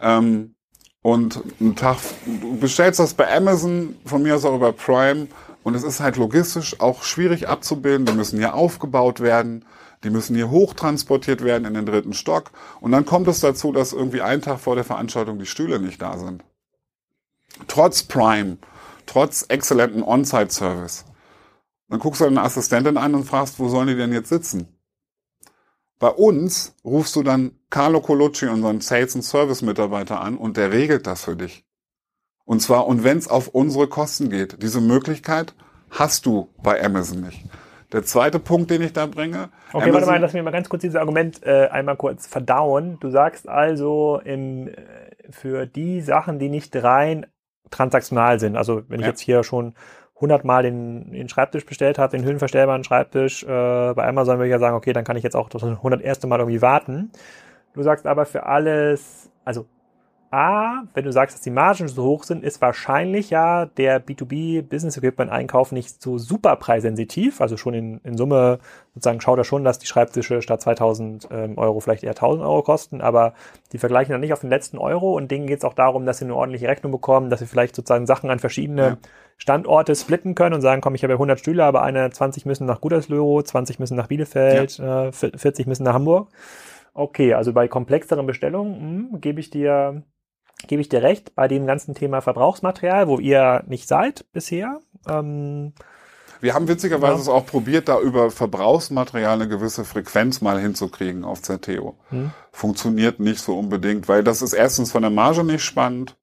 B: Ähm, und einen Tag, du bestellst das bei Amazon, von mir aus auch über Prime, und es ist halt logistisch auch schwierig abzubilden. Die müssen hier aufgebaut werden, die müssen hier hochtransportiert werden in den dritten Stock. Und dann kommt es dazu, dass irgendwie einen Tag vor der Veranstaltung die Stühle nicht da sind. Trotz Prime, trotz exzellenten On-Site-Service. Dann guckst du deine Assistentin an und fragst, wo sollen die denn jetzt sitzen? Bei uns rufst du dann Carlo Colucci, unseren Sales- und Service-Mitarbeiter an und der regelt das für dich. Und zwar, und wenn es auf unsere Kosten geht. Diese Möglichkeit hast du bei Amazon nicht. Der zweite Punkt, den ich da bringe.
A: Okay, warte mal, lass mich mal ganz kurz dieses Argument äh, einmal kurz verdauen. Du sagst also im, äh, für die Sachen, die nicht rein transaktional sind, also wenn ich
B: Ja.
A: jetzt hier schon 100 Mal den, den Schreibtisch bestellt habe, den höhenverstellbaren Schreibtisch, äh, bei Amazon würde ich ja sagen, okay, dann kann ich jetzt auch das 101. Mal irgendwie warten. Du sagst aber für alles, also A, wenn du sagst, dass die Margen so hoch sind, ist wahrscheinlich ja der B2B Business Equipment Einkauf nicht so super preissensitiv. Also schon in, in Summe sozusagen schaut er schon, dass die Schreibtische statt 2000 ähm, Euro vielleicht eher 1000 Euro kosten, aber die vergleichen dann nicht auf den letzten Euro und denen geht es auch darum, dass sie eine ordentliche Rechnung bekommen, dass sie vielleicht sozusagen Sachen an verschiedene
B: Ja.
A: Standorte splitten können und sagen, komm, ich habe ja 100 Stühle, aber eine 20 müssen nach Gütersloh, 20 müssen nach Bielefeld, äh, 40 müssen nach Hamburg. Okay, also bei komplexeren Bestellungen hm, gebe ich dir gebe ich dir recht bei dem ganzen Thema Verbrauchsmaterial, wo ihr nicht seid bisher. Ähm,
B: Wir haben witzigerweise
A: Ja.
B: es auch probiert, da über Verbrauchsmaterial eine gewisse Frequenz mal hinzukriegen auf ZTO.
A: Hm.
B: Funktioniert nicht so unbedingt, weil das ist erstens von der Marge nicht spannend,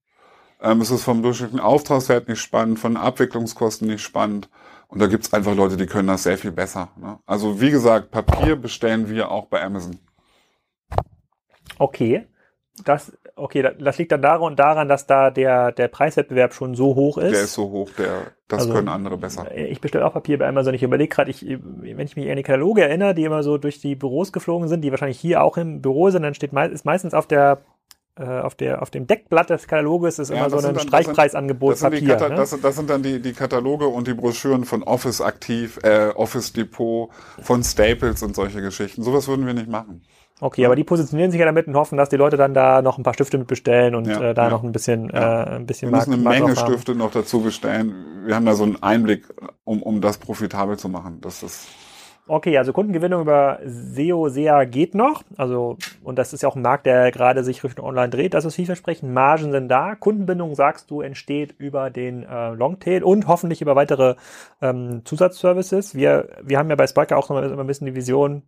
B: ähm, es ist vom durchschnittlichen Auftragswert nicht spannend, von Abwicklungskosten nicht spannend. Und da gibt's einfach Leute, die können das sehr viel besser. Ne? Also wie gesagt, Papier bestellen wir auch bei Amazon.
A: okay, das okay, da- das liegt dann daran, daran, dass da der der Preiswettbewerb schon so hoch ist.
B: Der ist so hoch, der das
A: Also,
B: können andere besser.
A: Ich bestelle auch Papier bei Amazon. Ich überlege gerade, ich, wenn ich mich an die Kataloge erinnere, die immer so durch die Büros geflogen sind, die wahrscheinlich hier auch im Büro sind, dann steht ist meistens auf der äh, auf der auf dem Deckblatt des Kataloges ist
B: Ja,
A: immer so
B: das
A: ein Streichpreisangebot
B: Das sind, die
A: Papier. Ne?
B: das, sind- das sind dann die, die Kataloge und die Broschüren von Office Aktiv, äh, Office Depot, von Staples und solche Geschichten. Sowas würden wir nicht machen.
A: Okay, aber die positionieren sich ja damit und hoffen, dass die Leute dann da noch ein paar Stifte mit bestellen und
B: Ja,
A: äh, da
B: ja.
A: noch ein bisschen,
B: Ja.
A: äh, ein bisschen
B: Wir müssen eine
A: Markt-
B: Menge
A: drauf haben.
B: Stifte noch dazu bestellen. Wir haben da so einen Einblick, um, um das profitabel zu machen. Das ist
A: Okay, also Kundengewinnung über SEO, SEA geht noch. Also, und das ist ja auch ein Markt, der gerade sich Richtung Online dreht. Das ist vielversprechend. Margen sind da. Kundenbindung, sagst du, entsteht über den äh, Longtail und hoffentlich über weitere ähm, Zusatzservices. Wir, wir haben ja bei Spiker auch immer ein bisschen die Vision,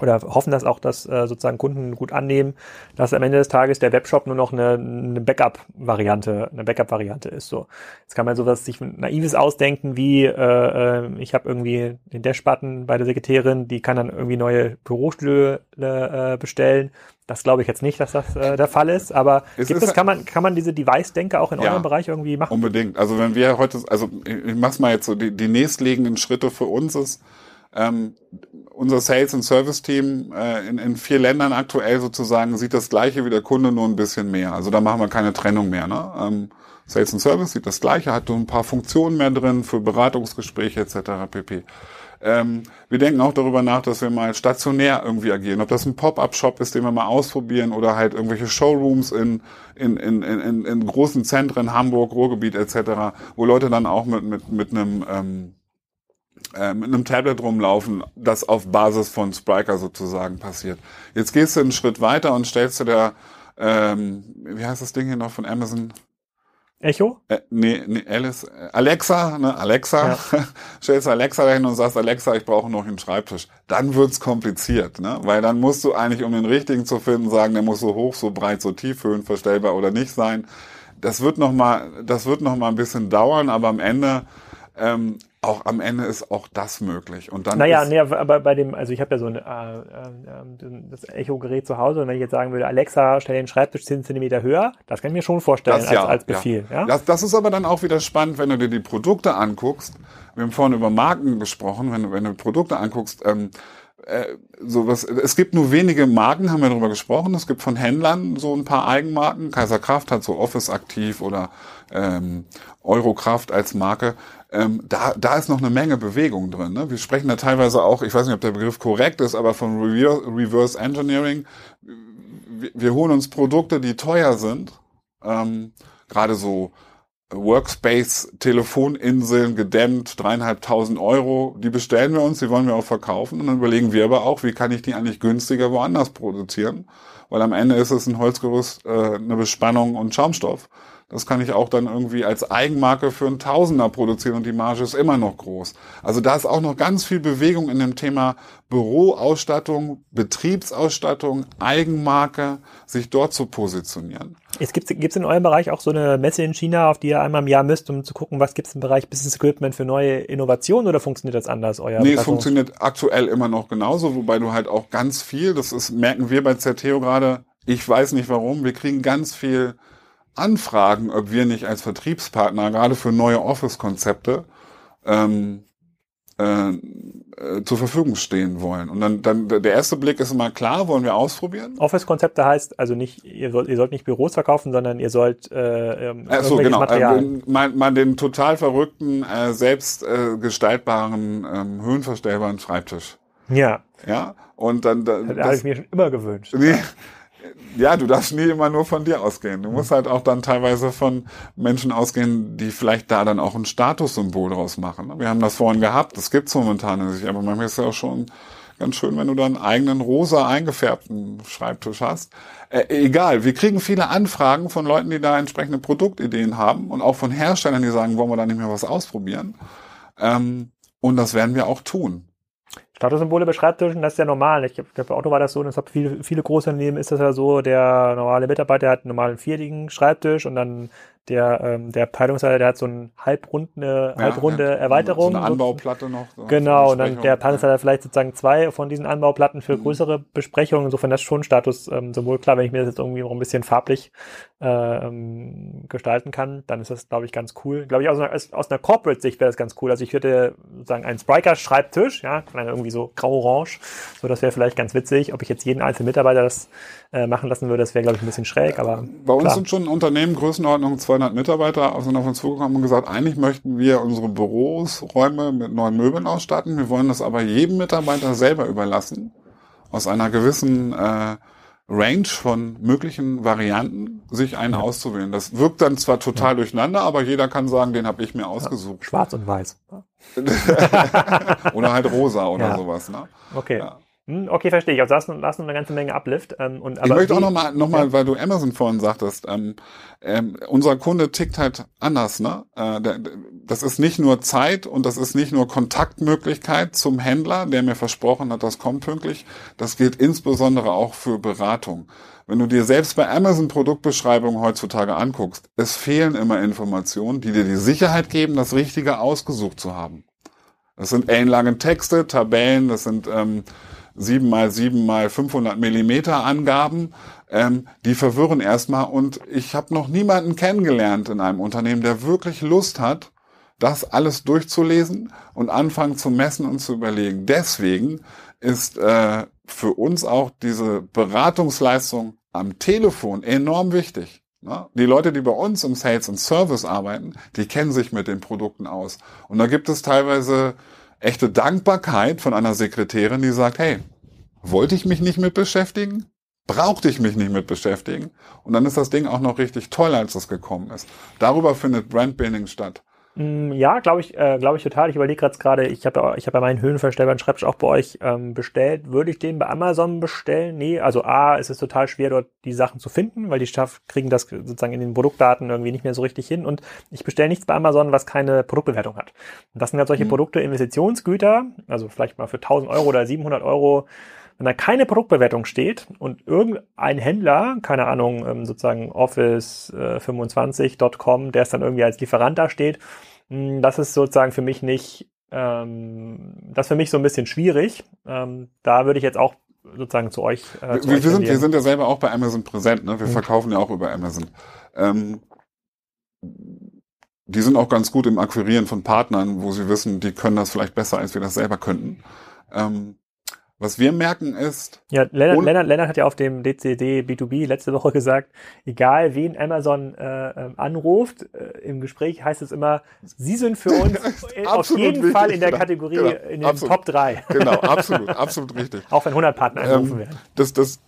A: oder hoffen, dass auch das äh, sozusagen Kunden gut annehmen, dass am Ende des Tages der Webshop nur noch eine, eine Backup-Variante, eine Backup-Variante ist. So, jetzt kann man sowas sich naives ausdenken, wie äh, äh, ich habe irgendwie den Dash-Button bei der Sekretärin, die kann dann irgendwie neue Bürostühle äh, bestellen. Das glaube ich jetzt nicht, dass das äh, der Fall ist. Aber
B: Es
A: gibt
B: ist-
A: es, kann man, kann man diese Device-Denke auch in
B: Ja.
A: eurem Bereich irgendwie machen?
B: unbedingt. Also wenn wir heute, also ich ich mach's mal jetzt so, die, die nächstliegenden Schritte für uns ist, ähm, unser Sales- und Service-Team äh, in, in vier Ländern aktuell sozusagen sieht das gleiche wie der Kunde, nur ein bisschen mehr. Also da machen wir keine Trennung mehr. Ne? Ähm, Sales und Service sieht das gleiche, hat so ein paar Funktionen mehr drin für Beratungsgespräche etc. pp. Ähm, wir denken auch darüber nach, dass wir mal stationär irgendwie agieren. Ob das ein Pop-up-Shop ist, den wir mal ausprobieren, oder halt irgendwelche Showrooms in, in, in, in, in, in großen Zentren, Hamburg, Ruhrgebiet etc., wo Leute dann auch mit, mit, mit einem ähm, äh, mit einem Tablet rumlaufen, das auf Basis von Spriker sozusagen passiert. Jetzt gehst du einen Schritt weiter und stellst dir der ähm, wie heißt das Ding hier noch von Amazon?
A: Echo?
B: Äh, nee, nee, Alice, äh, Alexa, ne, Alexa, ja. stellst Alexa dahin und sagst, Alexa, ich brauche noch einen Schreibtisch. Dann wird's kompliziert, ne? Weil dann musst du eigentlich, um den richtigen zu finden, sagen, der muss so hoch, so breit, so tief, höhenverstellbar oder nicht sein. Das wird noch mal, das wird noch mal ein bisschen dauern, aber am Ende ähm, auch am Ende ist auch das möglich. Und dann
A: naja, nee, aber bei dem, also ich habe ja so ein äh, äh, das Echo-Gerät zu Hause und wenn ich jetzt sagen würde, Alexa, stell den Schreibtisch 10 cm höher, das kann ich mir schon vorstellen das, als, ja, als Befehl. Ja. ja?
B: Das, das ist aber dann auch wieder spannend, wenn du dir die Produkte anguckst. Wir haben vorhin über Marken gesprochen, wenn, wenn du Produkte anguckst, ähm, äh, sowas, es gibt nur wenige Marken, haben wir darüber gesprochen. Es gibt von Händlern so ein paar Eigenmarken. Kaiser Kraft hat so Office aktiv oder ähm, Eurokraft als Marke ähm, da, da ist noch eine Menge Bewegung drin. Ne? Wir sprechen da teilweise auch, ich weiß nicht, ob der Begriff korrekt ist, aber von Reverse Engineering. Wir, wir holen uns Produkte, die teuer sind, ähm, gerade so Workspace, Telefoninseln gedämmt, dreieinhalbtausend Euro, die bestellen wir uns, die wollen wir auch verkaufen und dann überlegen wir aber auch, wie kann ich die eigentlich günstiger woanders produzieren, weil am Ende ist es ein Holzgerüst, äh, eine Bespannung und Schaumstoff. Das kann ich auch dann irgendwie als Eigenmarke für einen Tausender produzieren und die Marge ist immer noch groß. Also da ist auch noch ganz viel Bewegung in dem Thema Büroausstattung, Betriebsausstattung, Eigenmarke, sich dort zu positionieren.
A: Es gibt es in eurem Bereich auch so eine Messe in China, auf die ihr einmal im Jahr müsst, um zu gucken, was gibt es im Bereich Business Equipment für neue Innovationen oder funktioniert das anders?
B: Euer nee, es funktioniert aktuell immer noch genauso, wobei du halt auch ganz viel, das ist, merken wir bei Zerteo gerade, ich weiß nicht warum, wir kriegen ganz viel anfragen, ob wir nicht als Vertriebspartner gerade für neue Office-Konzepte ähm, äh, äh, zur Verfügung stehen wollen. Und dann, dann der erste Blick ist immer klar, wollen wir ausprobieren.
A: Office-Konzepte heißt also nicht, ihr sollt, ihr sollt nicht Büros verkaufen, sondern ihr sollt äh,
B: ähm, Ach so, genau. Material. Äh, man, man den total verrückten, äh, selbst äh, gestaltbaren, ähm, höhenverstellbaren Schreibtisch.
A: Ja.
B: Ja. Und dann, dann
A: das, das habe ich mir schon immer gewünscht.
B: Nee, ja, du darfst nie immer nur von dir ausgehen. Du musst halt auch dann teilweise von Menschen ausgehen, die vielleicht da dann auch ein Statussymbol draus machen. Wir haben das vorhin gehabt, das gibt's momentan nicht, aber manchmal ist es ja auch schon ganz schön, wenn du dann einen eigenen rosa eingefärbten Schreibtisch hast. Äh, egal, wir kriegen viele Anfragen von Leuten, die da entsprechende Produktideen haben und auch von Herstellern, die sagen, wollen wir da nicht mehr was ausprobieren. Ähm, und das werden wir auch tun.
A: Statussymbole bei Schreibtischen, das ist ja normal. Ich glaube, bei Auto war das so, und deshalb viele, viele große Unternehmen ist das ja so, der normale Mitarbeiter hat einen normalen viertigen Schreibtisch und dann der, ähm, der Abteilungsleiter, der hat so eine halbrunde, ja, halbrunde ja, Erweiterung. So
B: eine Anbauplatte noch.
A: So genau, und dann der Abteilungsleiter vielleicht sozusagen zwei von diesen Anbauplatten für mhm. größere Besprechungen. Insofern das schon Status ähm, sowohl klar, wenn ich mir das jetzt irgendwie noch ein bisschen farblich äh, ähm, gestalten kann, dann ist das, glaube ich, ganz cool. Glaube ich, aus einer, aus einer Corporate-Sicht wäre das ganz cool. Also ich würde sagen, einen Spriker-Schreibtisch, ja, irgendwie so grau-orange, so das wäre vielleicht ganz witzig. Ob ich jetzt jeden einzelnen Mitarbeiter das äh, machen lassen würde, das wäre, glaube ich, ein bisschen schräg, aber.
B: Bei uns klar. sind schon Unternehmen Größenordnung 200 Mitarbeiter sind auf uns zugekommen und gesagt, eigentlich möchten wir unsere Büros, Räume mit neuen Möbeln ausstatten. Wir wollen das aber jedem Mitarbeiter selber überlassen. Aus einer gewissen äh, Range von möglichen Varianten, sich einen ja. auszuwählen. Das wirkt dann zwar total ja. durcheinander, aber jeder kann sagen, den habe ich mir ausgesucht.
A: Ja. Schwarz und weiß.
B: oder halt rosa oder sowas. Ne?
A: Okay. Hm, okay, verstehe ich. Also da ist, da ist eine ganze Menge Uplift. Ähm, und,
B: aber ich möchte auch nochmal, noch mal, ja. weil du Amazon vorhin sagtest, ähm, ähm, unser Kunde tickt halt anders. Ne? Äh, der, das ist nicht nur Zeit und das ist nicht nur Kontaktmöglichkeit zum Händler, der mir versprochen hat, das kommt pünktlich. Das gilt insbesondere auch für Beratung. Wenn du dir selbst bei Amazon Produktbeschreibungen heutzutage anguckst, es fehlen immer Informationen, die dir die Sicherheit geben, das Richtige ausgesucht zu haben. Das sind ellenlange Texte, Tabellen, das sind ähm, 7 mal 7 mal 500 Millimeter Angaben, ähm, die verwirren erstmal. Und ich habe noch niemanden kennengelernt in einem Unternehmen, der wirklich Lust hat, das alles durchzulesen und anfangen zu messen und zu überlegen. Deswegen ist äh, für uns auch diese Beratungsleistung am Telefon enorm wichtig. Ne? Die Leute, die bei uns im Sales und Service arbeiten, die kennen sich mit den Produkten aus. Und da gibt es teilweise echte Dankbarkeit von einer Sekretärin, die sagt, hey, wollte ich mich nicht mit beschäftigen? Brauchte ich mich nicht mit beschäftigen? Und dann ist das Ding auch noch richtig toll, als es gekommen ist. Darüber findet Brandbuilding statt.
A: Mm, ja, glaube ich, äh, glaube ich total. Ich überlege gerade, ich habe ich hab ja meinen höhenverstellbaren Schreibtisch auch bei euch ähm, bestellt. Würde ich den bei Amazon bestellen? Nee, also A, es ist total schwer, dort die Sachen zu finden, weil die Staff kriegen das sozusagen in den Produktdaten irgendwie nicht mehr so richtig hin. Und ich bestelle nichts bei Amazon, was keine Produktbewertung hat. Und das sind halt solche mhm. Produkte, Investitionsgüter, also vielleicht mal für 1000 Euro oder 700 Euro wenn da keine Produktbewertung steht und irgendein Händler, keine Ahnung, ähm, sozusagen Office25.com, äh, der es dann irgendwie als Lieferant da steht, hm, das ist sozusagen für mich nicht, ähm, das ist für mich so ein bisschen schwierig. Ähm, da würde ich jetzt auch sozusagen zu euch.
B: Äh, zu wir, euch wir, sind, wir sind ja selber auch bei Amazon präsent, ne? Wir mhm. verkaufen ja auch über Amazon. Ähm, die sind auch ganz gut im Akquirieren von Partnern, wo sie wissen, die können das vielleicht besser, als wir das selber könnten. Ähm, was wir merken ist.
A: Ja, Lennart, Lennart, Lennart hat ja auf dem DCD B2B letzte Woche gesagt, egal wen Amazon äh, ähm, anruft, äh, im Gespräch heißt es immer, Sie sind für uns auf jeden wichtig, Fall in der genau, Kategorie genau, in den absolut, Top 3.
B: Genau, absolut, absolut richtig.
A: Auch wenn 100 Partner angerufen ähm, werden.
B: Das, das,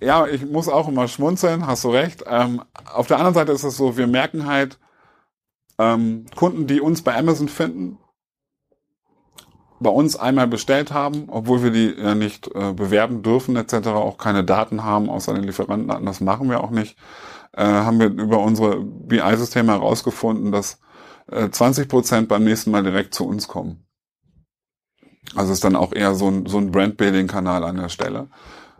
B: ja, ich muss auch immer schmunzeln, hast du recht. Ähm, auf der anderen Seite ist es so, wir merken halt, ähm, Kunden, die uns bei Amazon finden, bei uns einmal bestellt haben, obwohl wir die ja nicht äh, bewerben dürfen etc., auch keine Daten haben, außer den Lieferantendaten, das machen wir auch nicht, äh, haben wir über unsere BI-Systeme herausgefunden, dass äh, 20 Prozent beim nächsten Mal direkt zu uns kommen. Also ist dann auch eher so ein, so ein Brand-Building-Kanal an der Stelle.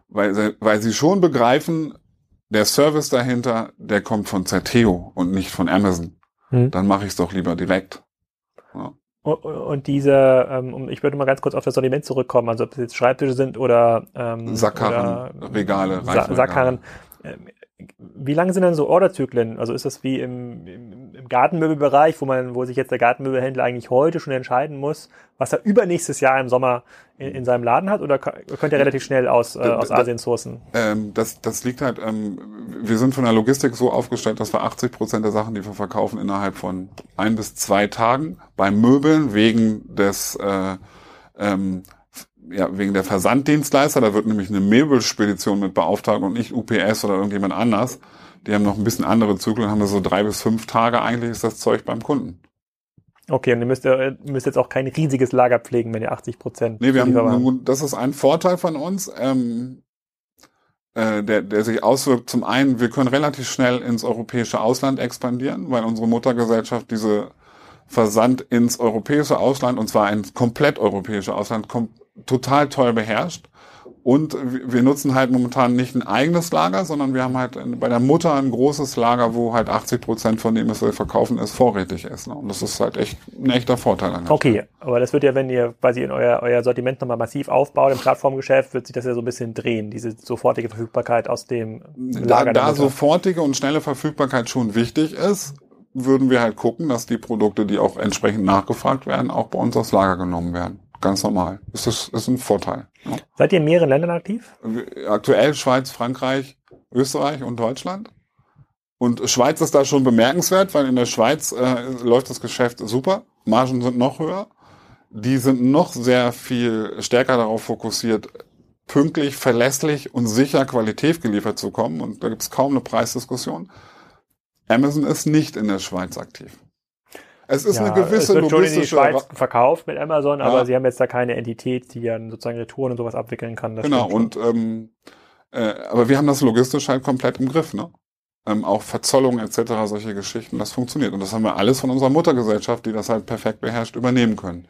B: Weil, weil sie schon begreifen, der Service dahinter, der kommt von Zerteo und nicht von Amazon. Hm. Dann mache ich es doch lieber direkt.
A: Und diese, ähm, ich würde mal ganz kurz auf das Sortiment zurückkommen, also ob es jetzt Schreibtische sind oder
B: ähm, Sackkarren, oder, Regale,
A: Sa Sackkarren. Ähm, wie lange sind denn so Orderzyklen? Also ist das wie im, im, im Gartenmöbelbereich, wo man, wo sich jetzt der Gartenmöbelhändler eigentlich heute schon entscheiden muss, was er übernächstes Jahr im Sommer in, in seinem Laden hat, oder könnt ihr relativ schnell aus, äh, aus Asien sourcen?
B: Ähm, das, das liegt halt, ähm, wir sind von der Logistik so aufgestellt, dass wir 80 Prozent der Sachen, die wir verkaufen, innerhalb von ein bis zwei Tagen bei Möbeln wegen des äh, ähm, ja, wegen der Versanddienstleister, da wird nämlich eine Möbelspedition mit beauftragt und nicht UPS oder irgendjemand anders. Die haben noch ein bisschen andere Zyklen, haben wir so drei bis fünf Tage eigentlich ist das Zeug beim Kunden.
A: Okay, und ihr müsst, ihr müsst jetzt auch kein riesiges Lager pflegen, wenn ihr 80 Prozent.
B: Nee, wir haben, das ist ein Vorteil von uns, ähm, äh, der, der sich auswirkt. Zum einen, wir können relativ schnell ins europäische Ausland expandieren, weil unsere Muttergesellschaft diese Versand ins europäische Ausland, und zwar ein komplett europäisches Ausland, kom total toll beherrscht. Und wir nutzen halt momentan nicht ein eigenes Lager, sondern wir haben halt bei der Mutter ein großes Lager, wo halt 80 Prozent von dem, was wir verkaufen, ist vorrätig ist. Ne? Und das ist halt echt ein echter Vorteil. An
A: okay, aber das wird ja, wenn ihr quasi in euer, euer Sortiment nochmal massiv aufbaut im Plattformgeschäft, wird sich das ja so ein bisschen drehen, diese sofortige Verfügbarkeit aus dem
B: Lager. Da, da sofortige und schnelle Verfügbarkeit schon wichtig ist, würden wir halt gucken, dass die Produkte, die auch entsprechend nachgefragt werden, auch bei uns aufs Lager genommen werden ganz normal. Das ist, ist ein Vorteil.
A: Ja. Seid ihr in mehreren Ländern aktiv?
B: Aktuell Schweiz, Frankreich, Österreich und Deutschland. Und Schweiz ist da schon bemerkenswert, weil in der Schweiz äh, läuft das Geschäft super. Margen sind noch höher. Die sind noch sehr viel stärker darauf fokussiert, pünktlich, verlässlich und sicher Qualität geliefert zu kommen. Und da gibt es kaum eine Preisdiskussion. Amazon ist nicht in der Schweiz aktiv. Es ist ja, eine gewisse es
A: wird schon in die Schweiz verkauft mit Amazon, aber ja. sie haben jetzt da keine Entität, die dann sozusagen Retouren und sowas abwickeln kann.
B: genau, und ähm, äh, aber wir haben das logistisch halt komplett im Griff, ne? Ähm, auch Verzollung etc., solche Geschichten, das funktioniert. Und das haben wir alles von unserer Muttergesellschaft, die das halt perfekt beherrscht, übernehmen können.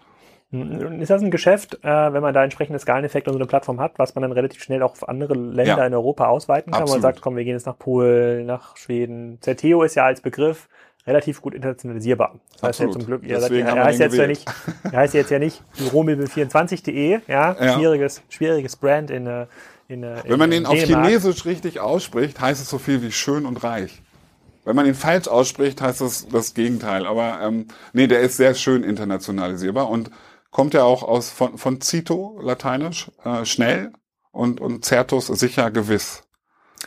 A: Hm, ist das ein Geschäft, äh, wenn man da entsprechende Skaleneffekte und so eine Plattform hat, was man dann relativ schnell auch auf andere Länder ja. in Europa ausweiten kann? Absolut. Man sagt, komm, wir gehen jetzt nach Polen, nach Schweden. Zerteo ist ja als Begriff relativ gut internationalisierbar. Das heißt ja zum Glück, ihr seid, er, heißt jetzt ja nicht, er heißt jetzt ja nicht büromöbel24.de, ja, ja, schwieriges, schwieriges Brand in, äh, in,
B: in Wenn man in den auf Chinesisch richtig ausspricht, heißt es so viel wie schön und reich. Wenn man ihn falsch ausspricht, heißt es das Gegenteil. Aber ähm, nee, der ist sehr schön internationalisierbar und kommt ja auch aus von, von Cito, lateinisch, äh, schnell und, und Certus sicher gewiss.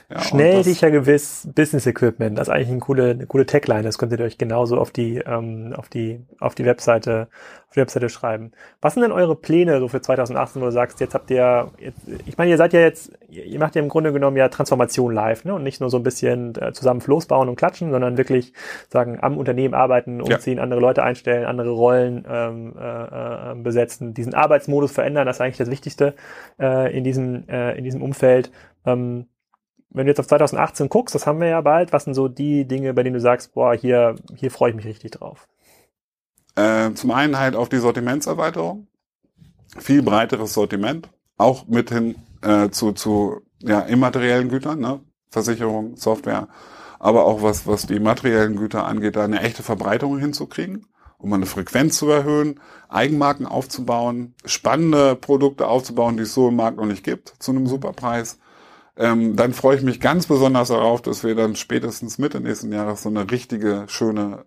A: Ja, Schnell, sicher, gewiss, Business Equipment. Das ist eigentlich eine coole, eine coole Tagline. Das könntet ihr euch genauso auf die, ähm, auf die, auf die Webseite, auf die Webseite schreiben. Was sind denn eure Pläne so für 2018, wo du sagst, jetzt habt ihr, jetzt, ich meine, ihr seid ja jetzt, ihr macht ja im Grunde genommen ja Transformation live, ne? Und nicht nur so ein bisschen äh, zusammen Floß bauen und klatschen, sondern wirklich sagen, am Unternehmen arbeiten, umziehen, ja. andere Leute einstellen, andere Rollen ähm, äh, äh, besetzen, diesen Arbeitsmodus verändern, das ist eigentlich das Wichtigste äh, in diesem, äh, in diesem Umfeld. Ähm, wenn du jetzt auf 2018 guckst, das haben wir ja bald, was sind so die Dinge, bei denen du sagst, boah, hier, hier freue ich mich richtig drauf?
B: Äh, zum einen halt auf die Sortimentserweiterung. Viel breiteres Sortiment. Auch mit hin äh, zu, zu ja, immateriellen Gütern, ne? Versicherung, Software. Aber auch was, was die materiellen Güter angeht, da eine echte Verbreitung hinzukriegen, um eine Frequenz zu erhöhen, Eigenmarken aufzubauen, spannende Produkte aufzubauen, die es so im Markt noch nicht gibt, zu einem Superpreis ähm, dann freue ich mich ganz besonders darauf, dass wir dann spätestens Mitte nächsten Jahres so eine richtige, schöne,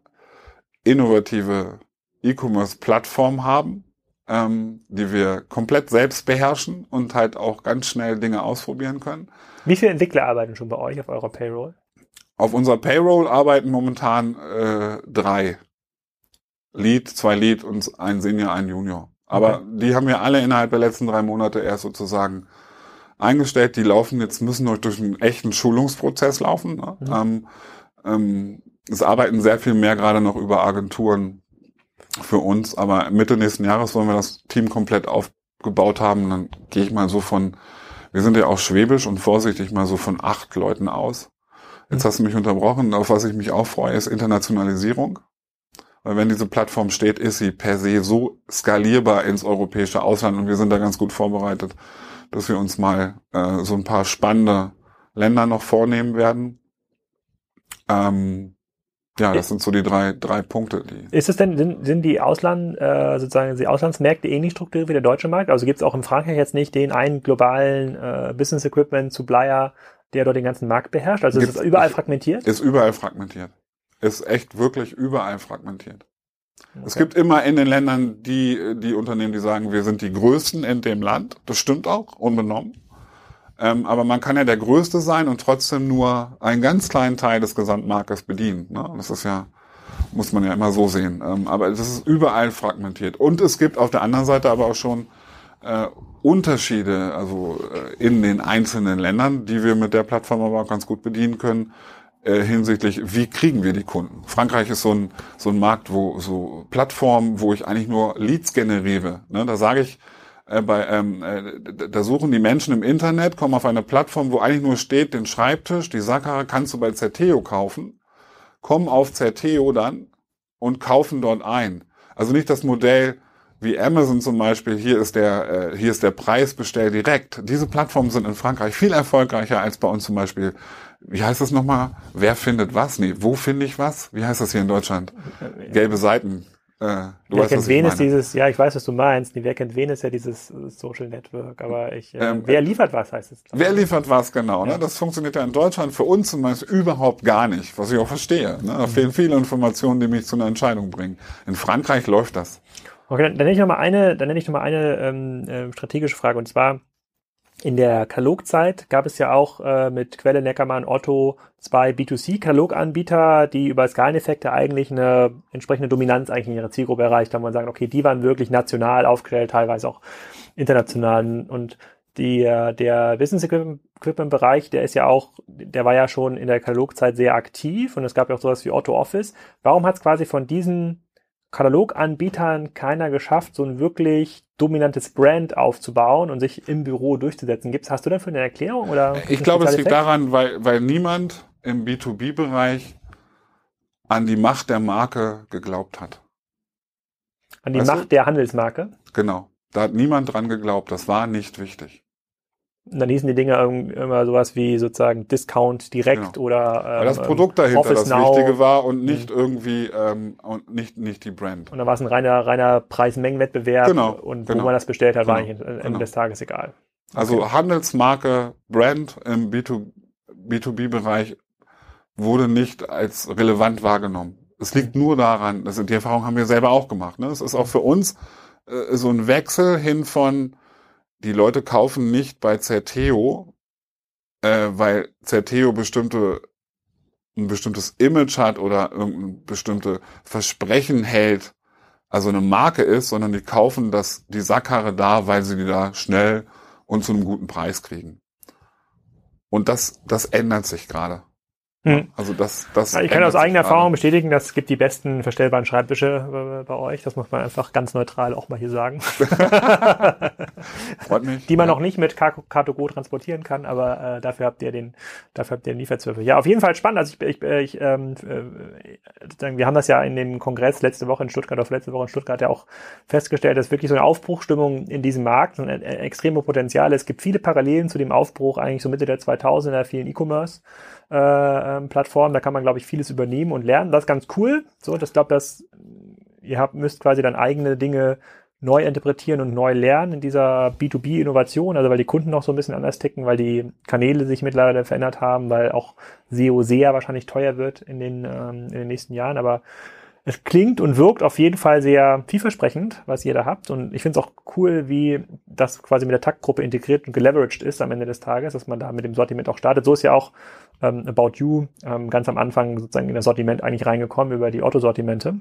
B: innovative E-Commerce-Plattform haben, ähm, die wir komplett selbst beherrschen und halt auch ganz schnell Dinge ausprobieren können.
A: Wie viele Entwickler arbeiten schon bei euch auf eurer Payroll?
B: Auf unserer Payroll arbeiten momentan äh, drei. Lead, zwei Lead und ein Senior, ein Junior. Aber okay. die haben wir alle innerhalb der letzten drei Monate erst sozusagen eingestellt, die laufen jetzt, müssen noch durch einen echten Schulungsprozess laufen. Ne? Mhm. Ähm, ähm, es arbeiten sehr viel mehr gerade noch über Agenturen für uns, aber Mitte nächsten Jahres wollen wir das Team komplett aufgebaut haben. Dann gehe ich mal so von, wir sind ja auch schwäbisch und vorsichtig mal so von acht Leuten aus. Jetzt mhm. hast du mich unterbrochen. Auf was ich mich auch freue, ist Internationalisierung. Weil wenn diese Plattform steht, ist sie per se so skalierbar ins europäische Ausland und wir sind da ganz gut vorbereitet dass wir uns mal äh, so ein paar spannende Länder noch vornehmen werden. Ähm, ja, das sind so die drei, drei Punkte. Die
A: ist es denn, sind, sind die Ausland, äh, sozusagen die Auslandsmärkte ähnlich strukturiert wie der deutsche Markt? Also gibt es auch in Frankreich jetzt nicht den einen globalen äh, Business Equipment Supplier, der dort den ganzen Markt beherrscht? Also Gibt's, ist es überall fragmentiert?
B: Ist überall fragmentiert. Ist echt wirklich überall fragmentiert. Okay. Es gibt immer in den Ländern die, die Unternehmen, die sagen, wir sind die Größten in dem Land. Das stimmt auch, unbenommen. Ähm, aber man kann ja der Größte sein und trotzdem nur einen ganz kleinen Teil des Gesamtmarktes bedienen. Ne? Das ist ja, muss man ja immer so sehen. Ähm, aber das ist überall fragmentiert. Und es gibt auf der anderen Seite aber auch schon äh, Unterschiede, also äh, in den einzelnen Ländern, die wir mit der Plattform aber auch ganz gut bedienen können äh, hinsichtlich, wie kriegen wir die Kunden. Frankreich ist so ein, so ein Markt, wo so Plattformen, wo ich eigentlich nur Leads generiere. Ne? Da sage ich, äh, bei, ähm, äh, da suchen die Menschen im Internet, kommen auf eine Plattform, wo eigentlich nur steht, den Schreibtisch, die Sackkarre kannst du bei Zerteo kaufen, kommen auf Zerteo dann und kaufen dort ein. Also nicht das Modell, wie Amazon zum Beispiel, hier ist der, äh, hier ist der Preis, bestell direkt. Diese Plattformen sind in Frankreich viel erfolgreicher als bei uns zum Beispiel. Wie heißt das nochmal? Wer findet was? Nee, wo finde ich was? Wie heißt das hier in Deutschland? Gelbe Seiten.
A: Äh, wer weißt, kennt wen ist dieses, ja, ich weiß, was du meinst. Nee, wer kennt wen ist ja dieses äh, Social Network, aber ich, äh, ähm, wer liefert was heißt es?
B: Wer liefert was, genau. Ne? Ja. Ne? Das funktioniert ja in Deutschland für uns zum Beispiel überhaupt gar nicht, was ich auch verstehe. Ne? Da mhm. fehlen viele Informationen, die mich zu einer Entscheidung bringen. In Frankreich läuft das.
A: Okay, dann, dann nenne ich noch mal eine, dann nenne ich noch mal eine ähm, äh, strategische Frage und zwar in der Katalogzeit gab es ja auch äh, mit Quelle Neckermann Otto zwei B2C-Kataloganbieter, die über Skaleneffekte eigentlich eine entsprechende Dominanz eigentlich in ihrer Zielgruppe erreicht haben. Man sagen, okay, die waren wirklich national aufgestellt, teilweise auch international. Und die, äh, der Business Equipment Bereich, der ist ja auch, der war ja schon in der Katalogzeit sehr aktiv und es gab ja auch sowas wie Otto Office. Warum hat es quasi von diesen Kataloganbietern keiner geschafft, so ein wirklich dominantes Brand aufzubauen und sich im Büro durchzusetzen. Gibt's, hast du dafür eine Erklärung oder?
B: Ich glaube, es liegt daran, weil, weil niemand im B2B-Bereich an die Macht der Marke geglaubt hat.
A: An die weißt Macht du? der Handelsmarke?
B: Genau. Da hat niemand dran geglaubt. Das war nicht wichtig.
A: Und dann hießen die Dinge immer sowas wie sozusagen Discount direkt genau. oder
B: ähm, Weil das Produkt dahinter Office das Now. Wichtige war und nicht mhm. irgendwie ähm, und nicht nicht die Brand.
A: Und dann war es ein reiner reiner Preis-Mengen-Wettbewerb genau. und wo genau. man das bestellt hat, genau. war eigentlich am Ende genau. des Tages egal.
B: Also okay. Handelsmarke, Brand im B2, B2B-Bereich wurde nicht als relevant wahrgenommen. Es liegt nur daran, also die Erfahrung haben wir selber auch gemacht. Ne? Es ist auch für uns äh, so ein Wechsel hin von die Leute kaufen nicht bei Zerteo äh, weil Certeo bestimmte ein bestimmtes Image hat oder irgendein bestimmte Versprechen hält, also eine Marke ist, sondern die kaufen das, die Sackkarre da, weil sie die da schnell und zu einem guten Preis kriegen. Und das, das ändert sich gerade.
A: Hm.
B: Also das, das
A: ich kann aus eigener Erfahrung bestätigen, dass es gibt die besten verstellbaren Schreibtische äh, bei euch. Das muss man einfach ganz neutral auch mal hier sagen.
B: Freut mich.
A: die man
B: Ja.
A: noch nicht mit Car2Go transportieren kann, aber äh, dafür habt ihr den, dafür habt ihr den Lieferzwürfel. Ja, auf jeden Fall spannend. Also ich, ich, ich ähm, äh, wir haben das ja in dem Kongress letzte Woche in Stuttgart, auf letzte Woche in Stuttgart ja auch festgestellt, dass wirklich so eine Aufbruchstimmung in diesem Markt, so ein äh, extreme Potenzial. Es gibt viele Parallelen zu dem Aufbruch eigentlich so Mitte der 2000er, vielen E-Commerce äh, ähm, Plattformen. Da kann man, glaube ich, vieles übernehmen und lernen. Das ist ganz cool. So, das glaube, dass ihr habt, müsst quasi dann eigene Dinge neu interpretieren und neu lernen in dieser B2B-Innovation, also weil die Kunden noch so ein bisschen anders ticken, weil die Kanäle sich mittlerweile verändert haben, weil auch SEO sehr wahrscheinlich teuer wird in den, ähm, in den nächsten Jahren. Aber es klingt und wirkt auf jeden Fall sehr vielversprechend, was ihr da habt. Und ich finde es auch cool, wie das quasi mit der Taktgruppe integriert und geleveraged ist am Ende des Tages, dass man da mit dem Sortiment auch startet. So ist ja auch ähm, About You ähm, ganz am Anfang sozusagen in das Sortiment eigentlich reingekommen über die Otto-Sortimente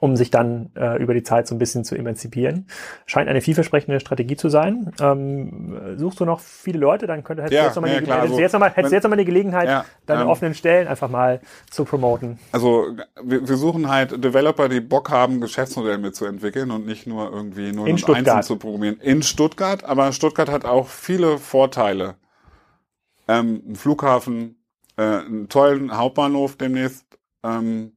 A: um sich dann äh, über die Zeit so ein bisschen zu emanzipieren. Scheint eine vielversprechende Strategie zu sein. Ähm, suchst du noch viele Leute, dann könnte hättest
B: Ja,
A: du jetzt nochmal
B: ja,
A: die,
B: klar,
A: hättest
B: also,
A: jetzt nochmal, hättest
B: wenn-
A: du jetzt nochmal die Gelegenheit,
B: Ja,
A: deine
B: ähm,
A: offenen Stellen einfach mal zu promoten.
B: Also wir, wir suchen halt Developer, die Bock haben, Geschäftsmodell mitzuentwickeln und nicht nur irgendwie nur
A: In Stuttgart.
B: zu programmieren. In Stuttgart, aber Stuttgart hat auch viele Vorteile. Ähm, ein Flughafen, äh, einen tollen Hauptbahnhof demnächst ähm,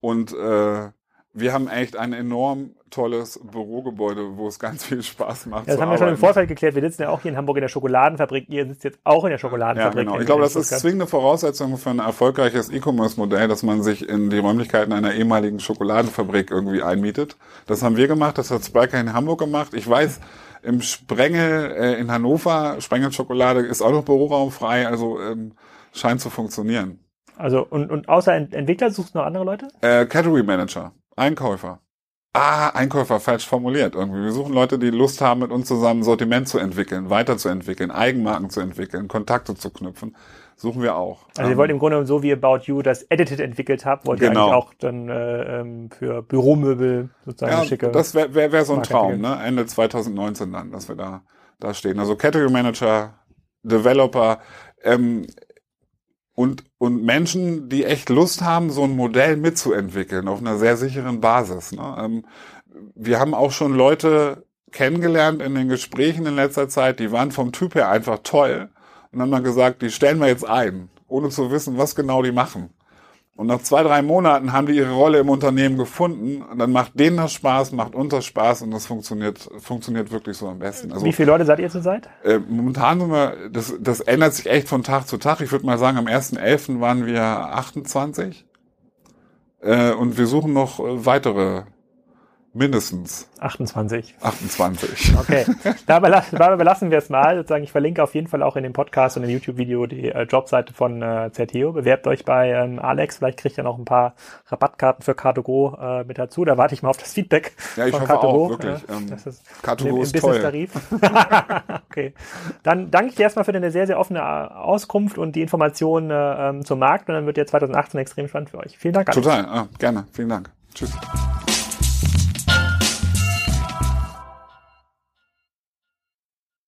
B: und äh, wir haben echt ein enorm tolles Bürogebäude, wo es ganz viel Spaß macht.
A: Ja, das haben wir schon im
B: arbeiten.
A: Vorfeld geklärt. Wir sitzen ja auch hier in Hamburg in der Schokoladenfabrik. Ihr sitzt jetzt auch in der
B: Ja,
A: Schokoladenfabrik.
B: genau.
A: in-
B: Ich glaube, das ist zwingende Voraussetzung für ein erfolgreiches E-Commerce-Modell, dass man sich in die Räumlichkeiten einer ehemaligen Schokoladenfabrik irgendwie einmietet. Das haben wir gemacht, das hat Spiker in Hamburg gemacht. Ich weiß, im Sprengel äh, in Hannover, Sprengel Schokolade ist auch noch Büroraum frei, also ähm, scheint zu funktionieren.
A: Also, und, und außer Ent Entwickler suchst du noch andere Leute?
B: Äh, Category Manager, Einkäufer. Ah, Einkäufer, falsch formuliert irgendwie. Wir suchen Leute, die Lust haben, mit uns zusammen Sortiment zu entwickeln, weiterzuentwickeln, Eigenmarken zu entwickeln, Kontakte zu knüpfen. Suchen wir auch.
A: Also ihr
B: Ähm,
A: wollt im Grunde so wie About You das Edited entwickelt habt, wollt ihr
B: Genau.
A: eigentlich auch dann äh, ähm, für Büromöbel sozusagen
B: Ja,
A: schicke.
B: das wäre wär, wär so ein Traum, ne? Ende 2019 dann, dass wir da, da stehen. Also Category Manager, Developer ähm, und, und Menschen, die echt Lust haben, so ein Modell mitzuentwickeln auf einer sehr sicheren Basis. Ne? Ähm, wir haben auch schon Leute kennengelernt in den Gesprächen in letzter Zeit, die waren vom Typ her einfach toll und haben dann gesagt, die stellen wir jetzt ein, ohne zu wissen, was genau die machen. Und nach zwei, drei Monaten haben die ihre Rolle im Unternehmen gefunden. Und dann macht denen das Spaß, macht uns das Spaß und das funktioniert, funktioniert wirklich so am besten. Also
A: Wie viele Leute seid ihr zurzeit?
B: äh, momentan sind wir, das, das ändert sich echt von Tag zu Tag. Ich würde mal sagen, am 1.11. waren wir 28. Äh, und wir suchen noch äh, weitere, mindestens
A: 28.
B: 28.
A: Okay, dabei, dabei belassen wir es mal. Sozusagen, ich verlinke auf jeden Fall auch in dem Podcast und im YouTube-Video die äh, Jobseite von äh, Zerteo. Bewerbt euch bei ähm, Alex. Vielleicht kriegt ihr noch ein paar Rabattkarten für Car2Go äh, mit dazu. Da warte ich mal auf das Feedback
B: Ja, ich
A: von
B: hoffe
A: Car2Go.
B: auch, wirklich. Ähm,
A: das ist
B: Car2Go
A: im, im
B: ist toll.
A: Business-Tarif. okay, dann danke ich dir erstmal für deine sehr, sehr offene äh, Auskunft und die Informationen äh, ähm, zum Markt. Und dann wird ja 2018 extrem spannend für euch. Vielen Dank. Alex.
B: Total, ah, gerne. Vielen Dank. Tschüss.